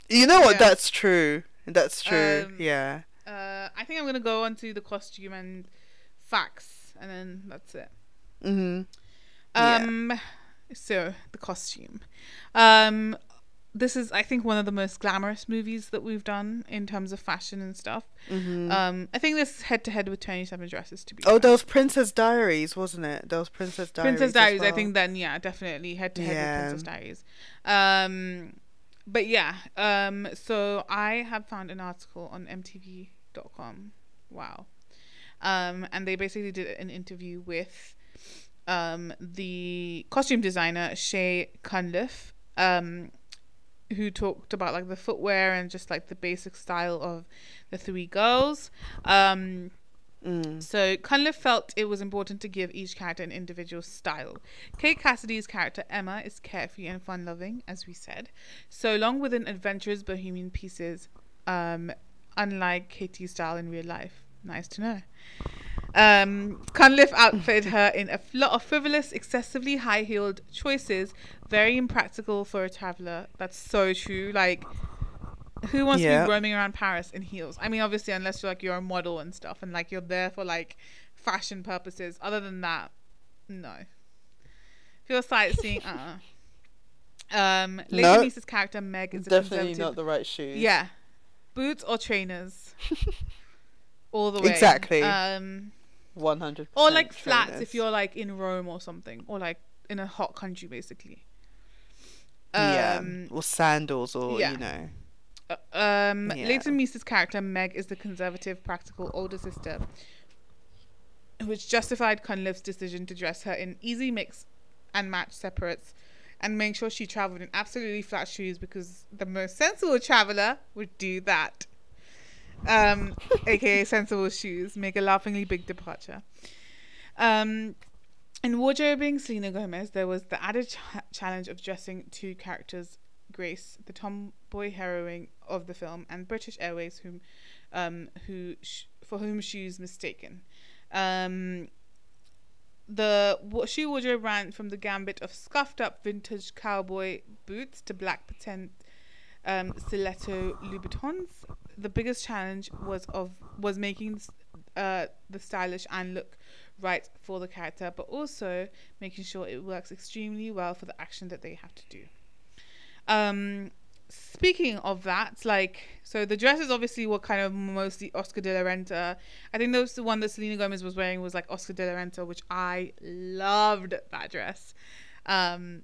you know what? That's true. That's true. Um, yeah. Uh, I think I'm gonna go on to the costume and facts, and then that's it. Mhm. Yeah. Um, so the costume. Um, this is I think one of the most glamorous movies that we've done in terms of fashion and stuff. Mhm. Um, I think this head to head with Twenty Seven Dresses to be. oh, was Princess Diaries, wasn't it? Those Princess Diaries. Princess Diaries. I think then yeah, definitely head to head with Princess Diaries. Um, but yeah. Um, so I have found an article on MTV.com. Wow. Um, and they basically did an interview with um the costume designer Shay Cunliffe. Um, who talked about like the footwear and just like the basic style of the three girls. Um, Mm. so Cunliffe felt it was important to give each character an individual style. Kate Cassidy's character Emma is carefree and fun-loving, as we said, so long with an adventurous bohemian pieces, um, unlike Katie's style in real life. Nice to know. Um, Cunliffe outfitted her in a lot of frivolous, excessively high-heeled choices, very impractical for a traveler. That's so true. Like, who wants to be roaming around Paris in heels? I mean, obviously, unless you're like you're a model and stuff, and like you're there for like fashion purposes. Other than that, no. If you're sightseeing, uh. uh Um, Leighton Meester's character Meg is a Definitely not the right shoes. Yeah, boots or trainers, all the way. Exactly. Um, One hundred. or like flats if you're like in Rome or something, or like in a hot country, basically. yeah, Um, or sandals, or yeah. you know. Uh, um, Yeah. Leighton character Meg is the conservative, practical older sister, which justified Cunliffe's decision to dress her in easy mix and match separates, and make sure she traveled in absolutely flat shoes because the most sensible traveler would do that. Um, aka sensible shoes, make a laughingly big departure. Um, in wardrobing Selena Gomez, there was the added ch- challenge of dressing two characters Grace, the tomboy heroine of the film, and British Airways, whom, um, who sh- for whom shoes mistaken. Um, the shoe wardrobe ran from the gambit of scuffed up vintage cowboy boots to black patent um, stiletto Louboutins. The biggest challenge was of was making uh, the stylish and look right for the character, but also making sure it works extremely well for the action that they have to do. Um, speaking of that, like, so the dresses obviously were kind of mostly Oscar de la Renta. I think that was the one that Selena Gomez was wearing was like Oscar de la Renta, which I loved that dress. Um,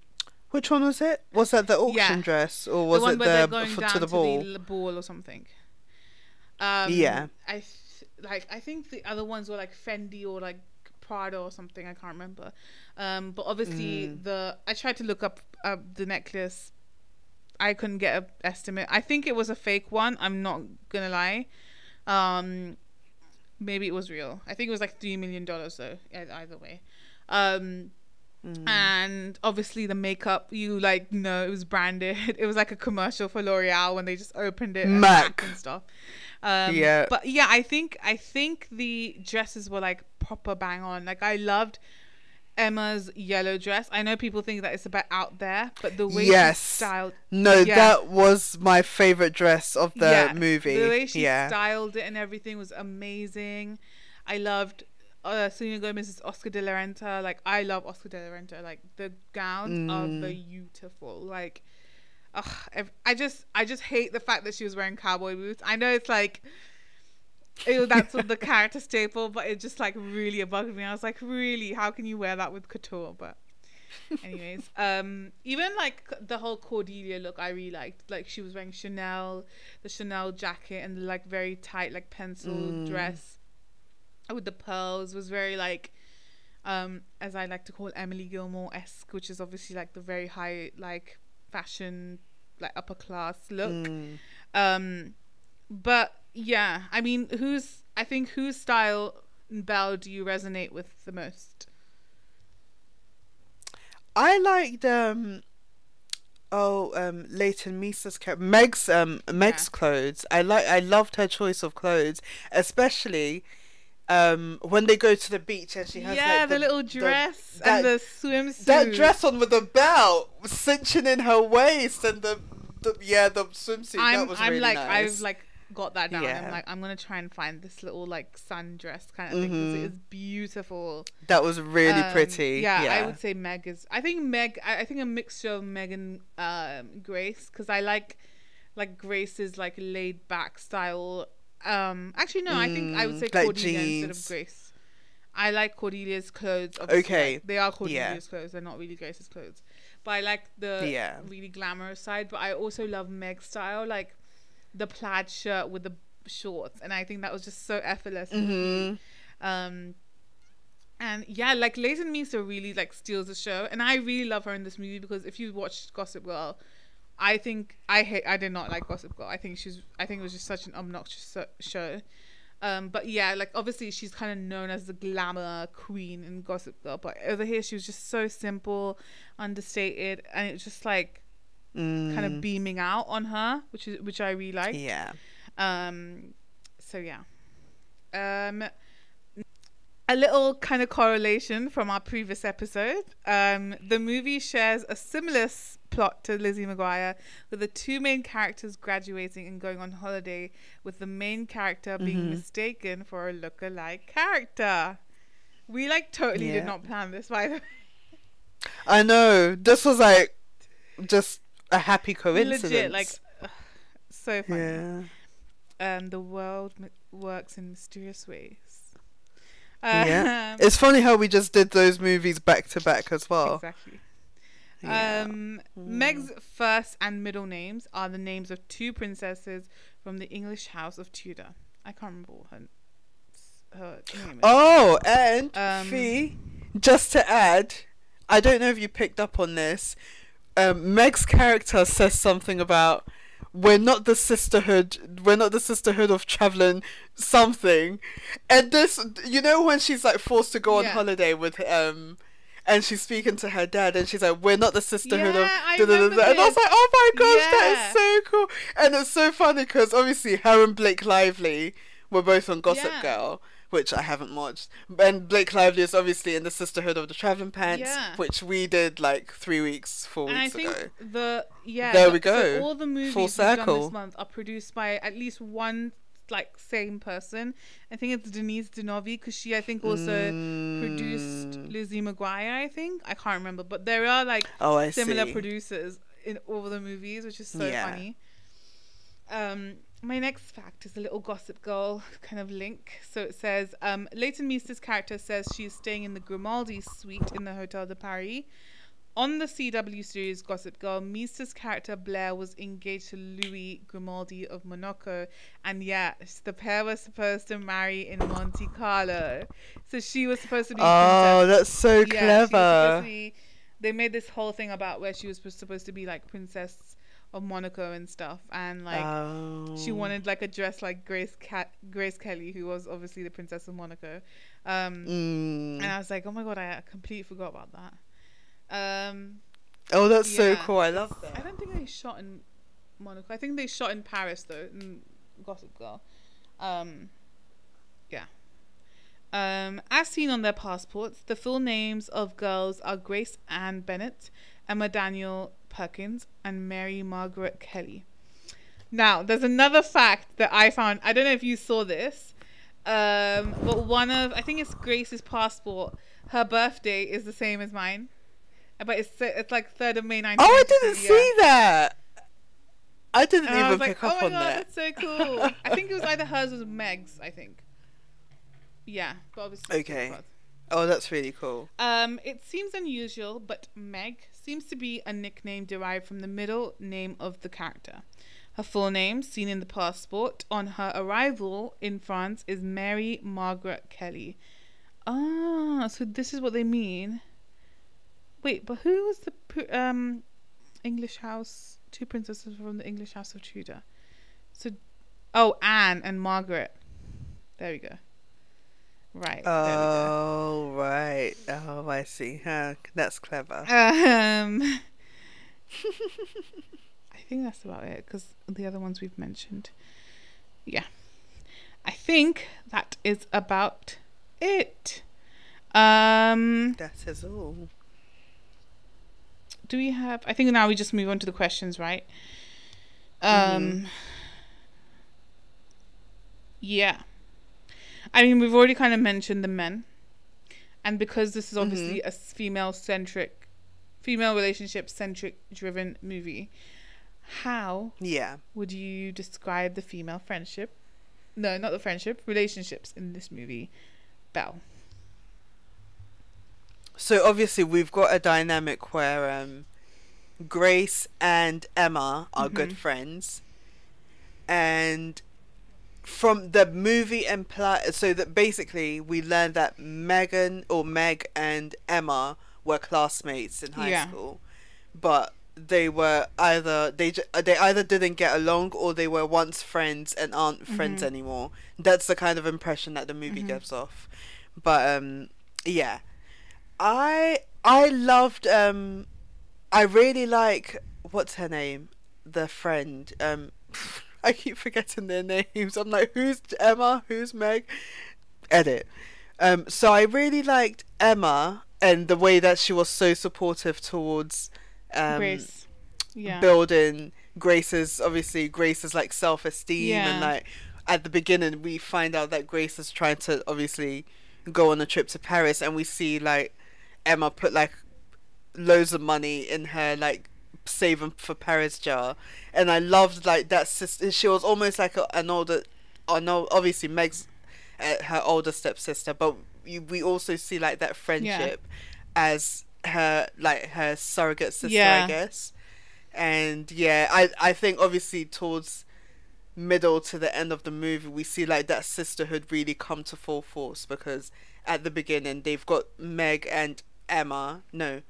Which one was it? Was that the auction Yeah. dress, or was the it the going to the ball? l- ball or something. Um, Yeah. I th- like. I think the other ones were like Fendi or like Prada or something. I can't remember. Um, but obviously Mm. the I tried to look up uh, the necklace. I couldn't get an estimate. I think it was a fake one. I'm not gonna lie. Um, maybe it was real. I think it was like three million dollars though. Either way, um, Mm. and obviously the makeup you like know it was branded. It was like a commercial for L'Oreal when they just opened it. and Mac. and stuff. Um, Yeah. but yeah, I think I think the dresses were like proper bang on. Like I loved Emma's yellow dress. I know people think that it's a bit out there, but the way Yes. she styled No, Yeah. that was my favorite dress of the yeah, movie. The way she yeah. styled it and everything was amazing. I loved uh, Selena Gomez's Oscar de la Renta. Like I love Oscar de la Renta. Like the gowns are Mm. beautiful. Like, ugh, I just I just hate the fact that she was wearing cowboy boots. I know it's like. It that's the character staple, but it just like really bugged me. I was like, really, how can you wear that with couture? But anyways um even like the whole cordelia look i really liked like she was wearing chanel the chanel jacket and the like very tight like pencil Mm. dress with the pearls was very like um as i like to call emily gilmore-esque which is obviously like the very high like fashion like upper class look Mm. um but yeah i mean who's i think whose style belle do you resonate with the most I liked um oh um Leighton character Meg's um Meg's Yeah. clothes. I like I loved her choice of clothes, especially um when they go to the beach and she has yeah, like, the, little the- dress that- and the swimsuit. that dress on with the belt cinching in her waist and the, the yeah the swimsuit I'm, was I'm really like, nice. I've like got that down. Yeah. I'm like, I'm gonna try and find this little like sundress kind of thing 'cause Mhm. it is beautiful. that was really Um, pretty. Yeah, Yeah, I would say Meg is. I think Meg. I, I think a mixture of Meg and um, Grace because I like like Grace's like laid back style. Um, actually, no, I think I would Mm, say like Cordelia instead of. Grace. I like Cordelia's clothes. obviously, Okay, like, they are yeah. Cordelia's clothes. They're not really Grace's clothes, but I like the Yeah. really glamorous side. But I also love Meg's style, like the plaid shirt with the shorts, and I think that was just so effortless. hmm Um, and yeah, like Leighton Meester really like steals the show, and I really love her in this movie because if you watched Gossip Girl, I think I hate I did not like Gossip Girl. I think she's I think it was just such an obnoxious show. Um, but yeah, like obviously she's kind of known as the glamour queen in Gossip Girl, but over here she was just so simple, understated, and it's just like kind of beaming out on her, which is which I really like. Mm. yeah. Um, so yeah. Um, a little kind of correlation from our previous episode. Um, the movie shares a similar plot to Lizzie McGuire, with the two main characters graduating and going on holiday, with the main character being Mhm. mistaken for a look-alike character. We like totally Yeah. did not plan this, by the way. I know. This was like just a happy coincidence. Legit, like ugh, so funny. yeah. um, the world works in mysterious ways. Yeah. Um, It's funny how we just did those movies back to back as well. exactly. Yeah. Um, Mm. Meg's first and middle names are the names of two princesses from the English House of Tudor. I can't remember what her, her name is. Oh, and Um, Fee, just to add, I don't know if you picked up on this. Um, Meg's character says something about we're not the sisterhood, we're not the sisterhood of traveling something, and this, you know, when she's like forced to go on Yeah. holiday with um. And she's speaking to her dad, and she's like, "We're not the sisterhood Yeah, of." I da-da-da-da." And I was like, "Oh my gosh, Yeah. that is so cool!" And it's so funny because obviously her and Blake Lively were both on Gossip. Girl, which I haven't watched. And Blake Lively is obviously in the Sisterhood of the Traveling Pants, Yeah. which we did like three weeks, four and I weeks think ago. the yeah There the- we go. So all the movies Full circle. this month are produced by at least one like same person. I think it's Denise Di Novi because she I think also produced Mm. Lizzie McGuire. I think I can't remember, but there are like Oh, similar see. producers in all the movies, which is so Yeah. funny. Um, my next fact is a little Gossip Girl kind of link. So it says um, Leighton Meester's character says she's staying in the Grimaldi suite in the Hotel de Paris. On the CW series Gossip Girl, Meester's character Blair was engaged to Louis Grimaldi of Monaco, and yes, the pair were supposed to marry in Monte Carlo. So she was supposed to be. Oh, princess that's so yeah, she clever. be- they made this whole thing about where she was supposed to be like princess of Monaco and stuff, and like she Oh. wanted like a dress like Grace Ca- Grace Kelly, who was obviously the Princess of Monaco. Um, Mm. and I was like, oh my god, I completely forgot about that. Um, Oh, that's so cool. I love that. I don't think they shot in Monaco. I think they shot in Paris though, in Gossip Girl. Um, yeah. Um, as seen on their passports, the full names of girls are Grace Ann Bennett, Emma Daniel Perkins, and Mary Margaret Kelly. Now, there's another fact that I found. I don't know if you saw this, um, but one of I think it's Grace's passport. Her birthday is the same as mine, but it's it's like third of May, Oh, I didn't yeah. see that. I didn't And I even was pick like, up oh my on god, that. that's so cool. I think it was either hers or Meg's. I think. Yeah, but obviously. Okay. Oh, that's really cool. Um, it seems unusual, but Meg seems to be a nickname derived from the middle name of the character. Her full name, seen in the passport on her arrival in France, is Mary Margaret Kelly. Ah, so this is what they mean. Wait, but who was the um English house? Two princesses from the English house of Tudor. So, oh, Anne and Margaret. There we go. Right. there we go. Oh, right. Oh, I see. Huh, that's clever. Um, I think that's about it because the other ones we've mentioned. Yeah. I think that is about it. Um, That is all. do we have? I think now we just move on to the questions, right? Um, yeah. I mean, we've already kind of mentioned the men, and because this is obviously a female centric, female relationship centric driven movie, how Yeah. would you describe the female friendship? No, not the friendship, relationships in this movie, Belle. So obviously we've got a dynamic where um, Grace and Emma are good Mhm. friends, and from the movie imply so that basically we learned that Megan or Meg and Emma were classmates in high Yeah. school, but they were either they they either didn't get along or they were once friends and aren't friends Mhm. anymore. That's the kind of impression that the movie Mhm. gives off. But um, yeah, I I loved um, I really like what's her name, the friend um. I keep forgetting their names. I'm like, who's Emma? Who's Meg? Edit. Um, so I really liked Emma and the way that she was so supportive towards um, Grace. Yeah. building Grace's obviously Grace's like self esteem and like at the beginning we find out that Grace is trying to obviously go on a trip to Paris and we see like Emma put like loads of money in her like saving for Paris jar. And I loved like that sister she was almost like a, an older I know obviously Meg's uh, her older stepsister but you, we also see like that friendship as her like her surrogate sister Yeah. I guess. And yeah I I think obviously towards middle to the end of the movie we see like that sisterhood really come to full force because at the beginning they've got Meg and Emma no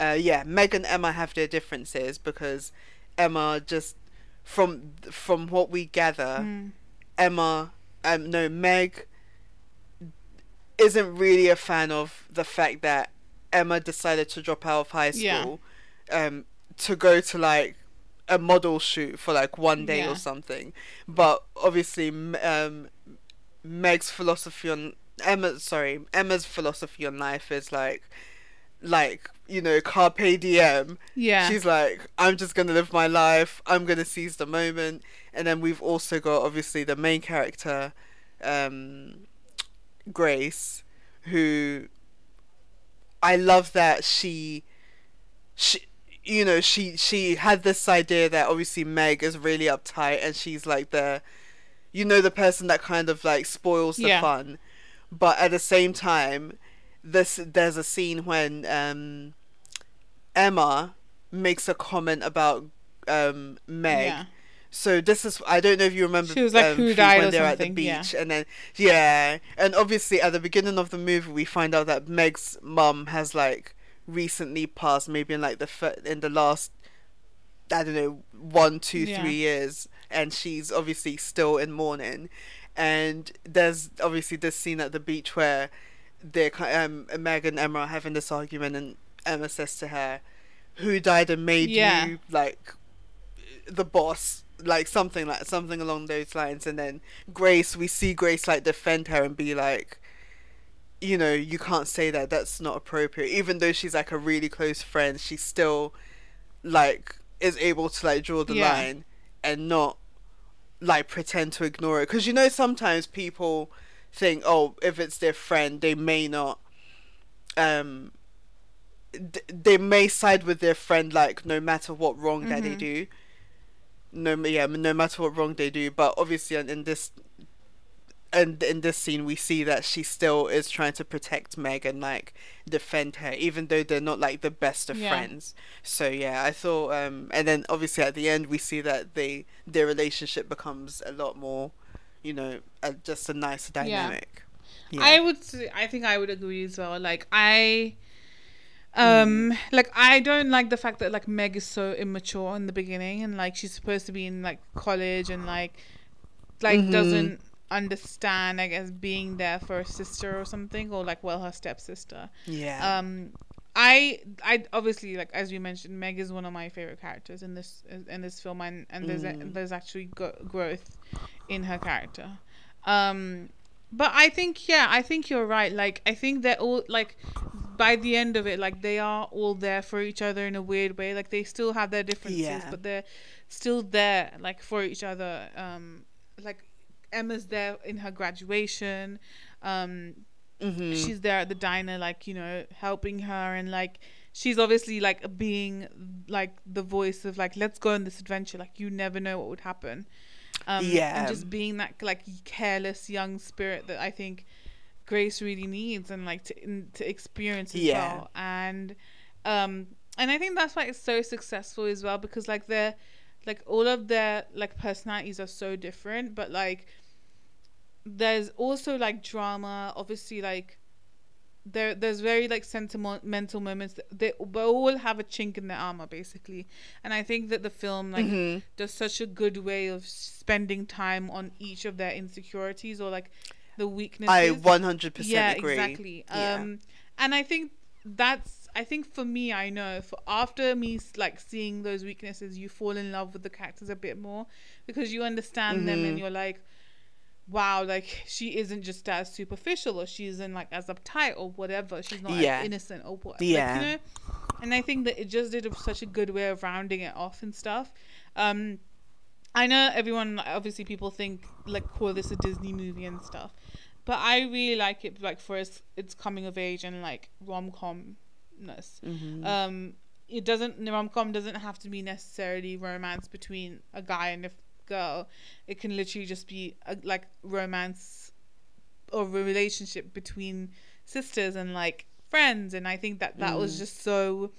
uh, yeah Meg and Emma have their differences because Emma just from from what we gather Mm. Emma, um, no, Meg isn't really a fan of the fact that Emma decided to drop out of high Yeah. school, um, to go to like a model shoot for like one day Yeah. or something. But obviously, um, Meg's philosophy on Emma, sorry, Emma's philosophy on life is like, like you know, carpe diem. Yeah. She's like, I'm just gonna live my life. I'm gonna seize the moment. And then we've also got obviously the main character, um, Grace, who I love that she, she, you know, she she had this idea that obviously Meg is really uptight and she's like the, you know, the person that kind of like spoils the Yeah. fun, but at the same time, this there's a scene when um, Emma makes a comment about um, Meg. Yeah. So this is I don't know if you remember. She was like, um, "Who died when they're at the something," yeah. beach, and then yeah, and obviously at the beginning of the movie we find out that Meg's mum has like recently passed, maybe in like the fir- in the last I don't know, one, two, Yeah. three years, and she's obviously still in mourning. And there's obviously this scene at the beach where they're um Meg and Emma are having this argument, and Emma says to her, "Who died and made Yeah. you like the boss?" Like something like something along those lines, and then Grace, we see Grace like defend her and be like, you know, you can't say that. That's not appropriate. Even though she's like a really close friend, she still like is able to like draw the Yeah. line and not like pretend to ignore it. Because you know, sometimes people think, oh, if it's their friend, they may not. Um, d- they may side with their friend, like no matter what wrong that they Mhm. do. No, yeah, no matter what wrong they do. But obviously, in, in this and in this scene we see that she still is trying to protect Meg and like defend her even though they're not like the best of Yeah. friends so yeah I thought um and then obviously at the end we see that they their relationship becomes a lot more you know uh, just a nice dynamic yeah. I would I think I would agree as well. Like I um Mm. like I don't like the fact that like Meg is so immature in the beginning and like she's supposed to be in like college and like like Mhm. doesn't understand I guess being there for her sister or something or like well her stepsister. yeah Um I I obviously like as you mentioned Meg is one of my favorite characters in this in this film and and there's a, Mm. there's actually go- growth in her character. Um but I think yeah, I think you're right. Like I think they're all like by the end of it like they are all there for each other in a weird way. Like they still have their differences Yeah. but they're still there like for each other. Um like Emma's there in her graduation. Um Mhm. she's there at the diner like you know helping her and like she's obviously like being like the voice of like let's go on this adventure like you never know what would happen um Yeah. and just being that like careless young spirit that i think grace really needs and like to in, to experience as Yeah. well and um and i think that's why it's so successful as well because like they're like all of their like personalities are so different but like there's also like drama obviously like there there's very like sentimental moments they, they all have a chink in their armor basically and i think that the film like Mhm. does such a good way of spending time on each of their insecurities or like the weaknesses I 100% yeah agree exactly Yeah. um and i think that's i think for me i know for after me like seeing those weaknesses you fall in love with the characters a bit more because you understand them and Mhm. you're like wow like she isn't just as superficial or she isn't like as uptight or whatever she's not Yeah. as innocent or what Yeah. like, you know and i think that it just did such a good way of rounding it off and stuff um I know everyone obviously people think like call this is a Disney movie and stuff, but I really like it like for its its coming of age and like rom comness. Mhm. Um, it doesn't rom com doesn't have to be necessarily romance between a guy and a girl. It can literally just be a, like romance or a relationship between sisters and like friends. And I think that that was Mm. just so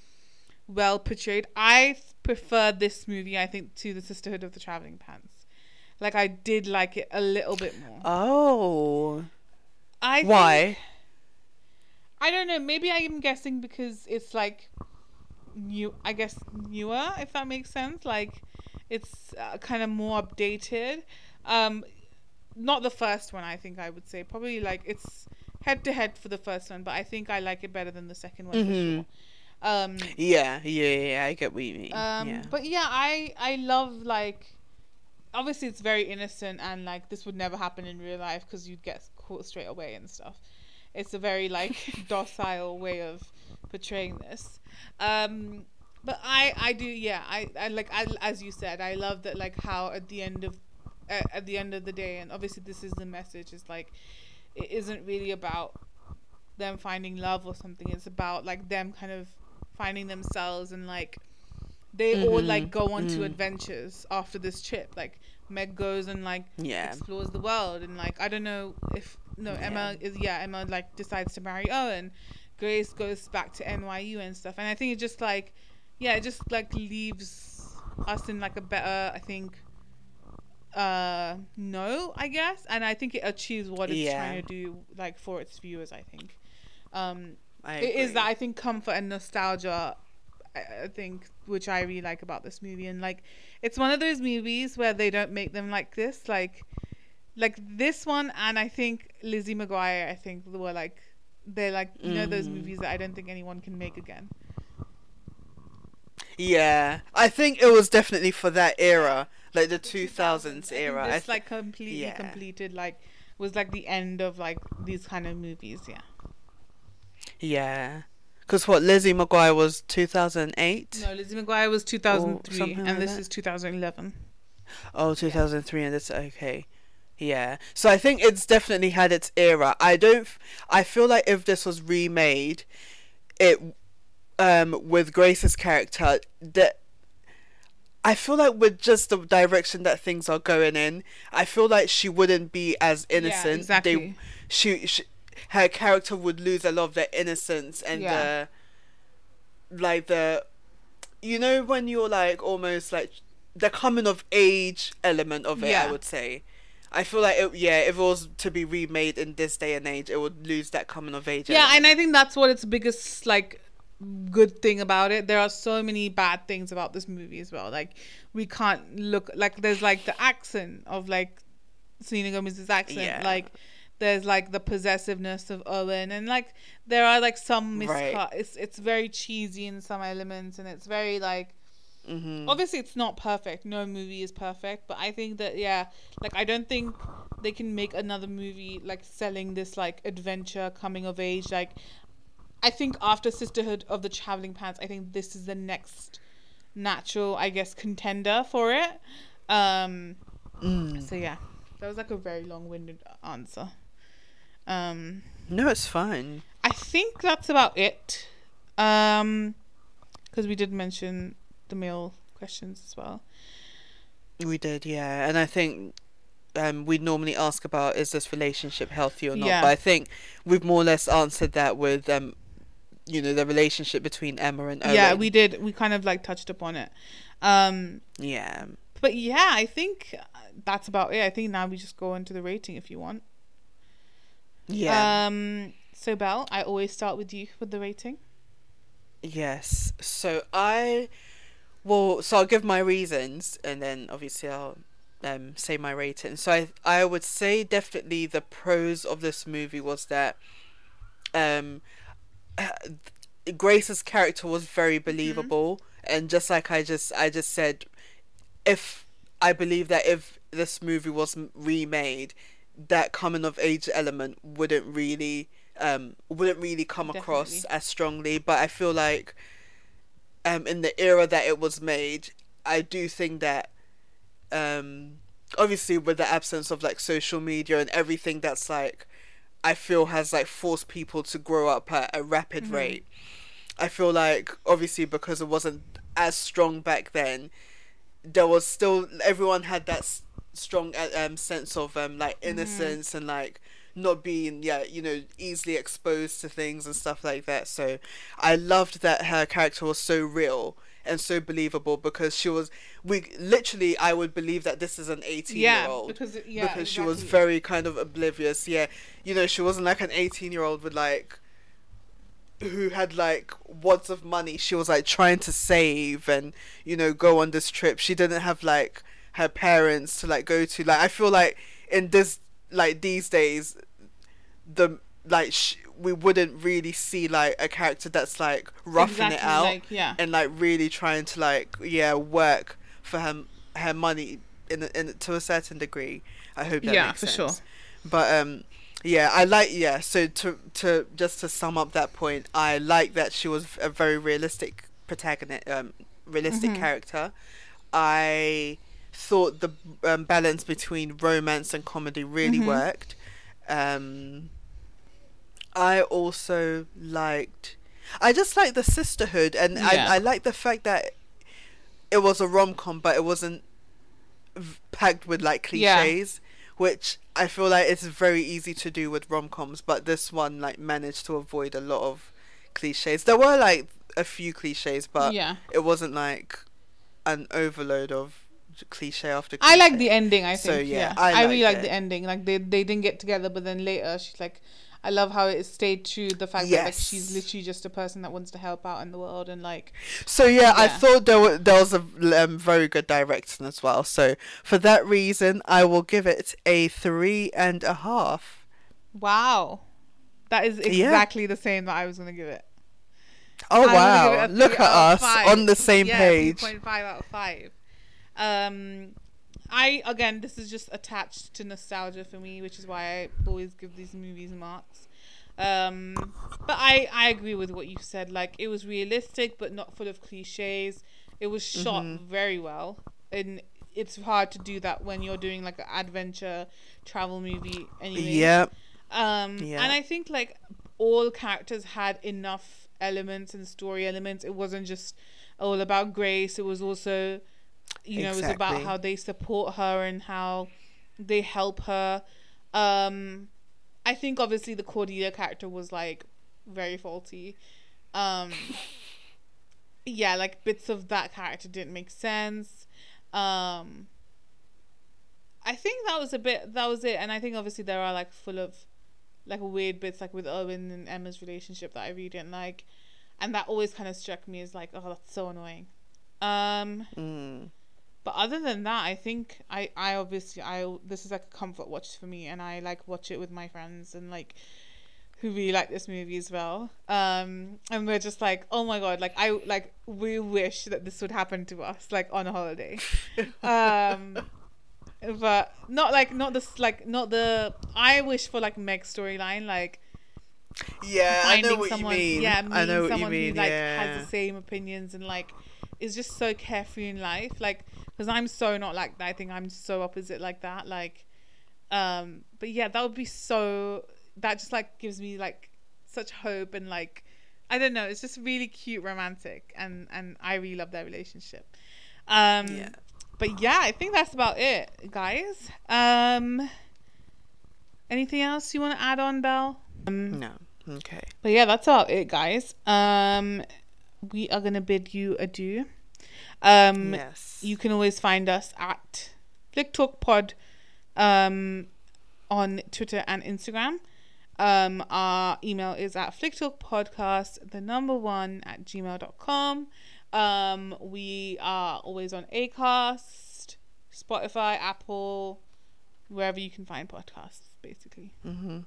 well portrayed. I prefer this movie, I think, to the Sisterhood of the Traveling Pants. Like I did like it a little bit more. oh I think- why I don't know. Maybe I am guessing because it's like new. I guess newer, if that makes sense. Like it's uh, kind of more updated. Um, not the first one. I think I would say probably like it's head to head for the first one, but I think I like it better than the second one for Mhm. sure. Um, yeah yeah yeah I get what you mean um, yeah but yeah, I I love like obviously it's very innocent and like this would never happen in real life because you'd get caught straight away and stuff. It's a very like docile way of portraying this. Um, but I I do yeah I I like I, as you said I love that like how at the end of uh, at the end of the day and obviously this is the message is like it isn't really about them finding love or something it's about like them kind of finding themselves and like they all Mhm, like go on to mm. adventures after this trip like meg goes and like yeah. explores the world and like i don't know if no emma is yeah emma like decides to marry owen. Grace goes back to nyu and stuff and i think it just like yeah it just like leaves us in like a better i think uh no i guess and i think it achieves what it's Yeah. trying to do like for its viewers i think um I it is that I think comfort and nostalgia I, I think which I really like about this movie and like it's one of those movies where they don't make them like this like like this one and I think Lizzie McGuire I think were like they're like you know those Mm. movies that I don't think anyone can make again. Yeah, I think it was definitely for that era, like the two thousands era. It's like completely yeah. completed like was like the end of like these kind of movies. Yeah. yeah, because what Lizzie McGuire was two thousand eight. No, Lizzie McGuire was 2003 something and like this that. is 2011. Oh, 2003, and it's okay. Yeah. So I think it's definitely had its era. I don't. I feel like if this was remade, it, um, with Grace's character, that. I feel like with just the direction that things are going in, I feel like she wouldn't be as innocent. exactly. They, she, she, her character would lose a lot of their innocence and Yeah. the, like the, you know, when you're like almost like the coming of age element of it. Yeah. I would say. I feel like it, yeah, if it was to be remade in this day and age, it would lose that coming of age. Yeah, element. and I think that's what its biggest like good thing about it. There are so many bad things about this movie as well. Like we can't look like there's like the accent of like Selena Gomez's accent. Yeah. Like there's like the possessiveness of Owen and like there are like some miscut. Right. It's it's very cheesy in some elements and it's very like Mhm. obviously it's not perfect no movie is perfect but i think that yeah like i don't think they can make another movie like selling this like adventure coming of age like i think after sisterhood of the traveling pants i think this is the next natural i guess contender for it um Mm. so yeah that was like a very long-winded answer um No, it's fine. I think that's about it. Um, because we did mention the male questions as well. We did, yeah, and I think um, we normally ask about is this relationship healthy or not, Yeah. but I think we've more or less answered that with um, you know, the relationship between Emma and Owen. Yeah, we did. We kind of like touched upon it. Um, yeah, but yeah, I think that's about it. I think now we just go into the rating if you want. yeah, Um, so Belle, I always start with you with the rating. yes. So I, well, so I'll give my reasons, and then obviously I'll um say my rating. So I I would say definitely the pros of this movie was that um Grace's character was very believable and just like I just I just said if I believe that if this movie was remade that coming of age element wouldn't really um wouldn't really come across as strongly but I feel like um in the era that it was made I do think that um obviously with the absence of like social media and everything that's like I feel has like forced people to grow up at a rapid rate. I feel like obviously because it wasn't as strong back then, there was still everyone had that s- strong uh, um sense of um like innocence and like not being yeah you know easily exposed to things and stuff like that. So I loved that her character was so real and so believable because she was we literally I would believe that this is an 18 Yeah, year old because yeah, because she was very kind of oblivious. Yeah you know she wasn't like an 18 year old with like who had like wads of money. She was like trying to save and you know go on this trip. She didn't have like her parents to like go to. Like i feel like in this like these days the like sh- we wouldn't really see like a character that's like roughing it out like, yeah. and like really trying to like yeah work for her her money in in to a certain degree i hope that Yeah, makes for sense sure. but um yeah i like yeah so to to just to sum up that point i like that she was a very realistic protagonist um realistic Mm-hmm. character i thought the um, balance between romance and comedy really Mhm. worked um i also liked i just like the sisterhood and Yeah. i i like the fact that it was a rom-com but it wasn't packed with like Yeah. cliches which i feel like it's very easy to do with rom-coms but this one like managed to avoid a lot of cliches there were like a few cliches but yeah. it wasn't like an overload of cliche after cliche. I like the ending. I think. So, yeah, yeah, I, I really like the ending. Like they they didn't get together, but then later she's like, I love how it stayed true to the fact that like she's literally just a person that wants to help out in the world and like So yeah, I thought there, wa- there was a um, very good direction as well. So for that reason, I will give it a three and a half. wow, that is Yeah. exactly the same that I was gonna give it. Oh give wow! it Look at us five. on the same yeah, page. 3.5 out of 5. Um, I, again, this is just attached to nostalgia for me, which is why I always give these movies marks. Um, but I, I agree with what you said. Like, it was realistic, but not full of cliches. It was shot Mm-hmm. very well. And it's hard to do that when you're doing, like, an adventure travel movie anyway. Yep. Um, Yeah. and I think like all characters had enough elements and story elements. It wasn't just all about Grace. It was also, you know, it was about how they support her and how they help her. Um, I think obviously the Cordelia character was like very faulty. Um, yeah, like bits of that character didn't make sense. Um, I think that was a bit. That was it, and I think obviously there are like full of like weird bits, like with Owen and Emma's relationship that I really didn't like, and that always kind of struck me as like, oh, that's so annoying. Um, Mm. but other than that, I think I I obviously I this is like a comfort watch for me, and I like watch it with my friends and like who really like this movie as well. Um, and we're just like, oh my god, like I like we wish that this would happen to us like on a holiday. um, but not like not this like not the I wish for like Meg's storyline like Yeah, I know what someone you mean. yeah I know what you someone mean. who like yeah. has the same opinions and like is just so carefree in life like because I'm so not like that I think I'm so opposite like that like um but yeah that would be so that just like gives me like such hope and like I don't know it's just really cute romantic and and I really love their relationship um Yeah. but yeah I think that's about it guys um anything else you want to add on Belle um, No. Okay. but yeah, that's about it, guys. Um, we are gonna bid you adieu. Um, yes. you can always find us at Flick Talk Pod, um, on Twitter and Instagram. Um, our email is at flicktalkpodcast, the number one at gmail.com. Um, we are always on Acast, Spotify, Apple, wherever you can find podcasts, basically. hmm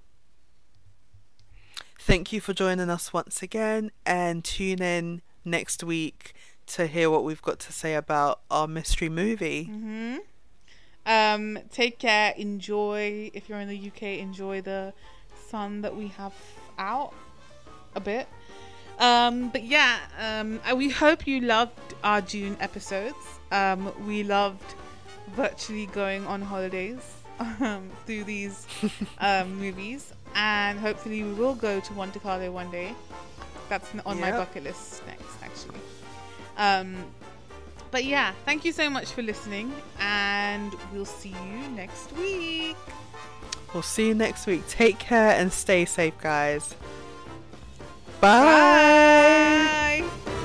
Thank you for joining us once again, and tune in next week to hear what we've got to say about our mystery movie. hmm Um, take care. Enjoy. If you're in the UK, enjoy the sun that we have out a bit. Um, but yeah, um, uh, we hope you loved our June episodes. Um, we loved virtually going on holidays um, through these um, movies, and hopefully we will go to Monte Carlo one day. That's on my bucket list next. Um, but yeah, thank you so much for listening, and we'll see you next week. We'll see you next week. Take care and stay safe, guys. Bye. Bye.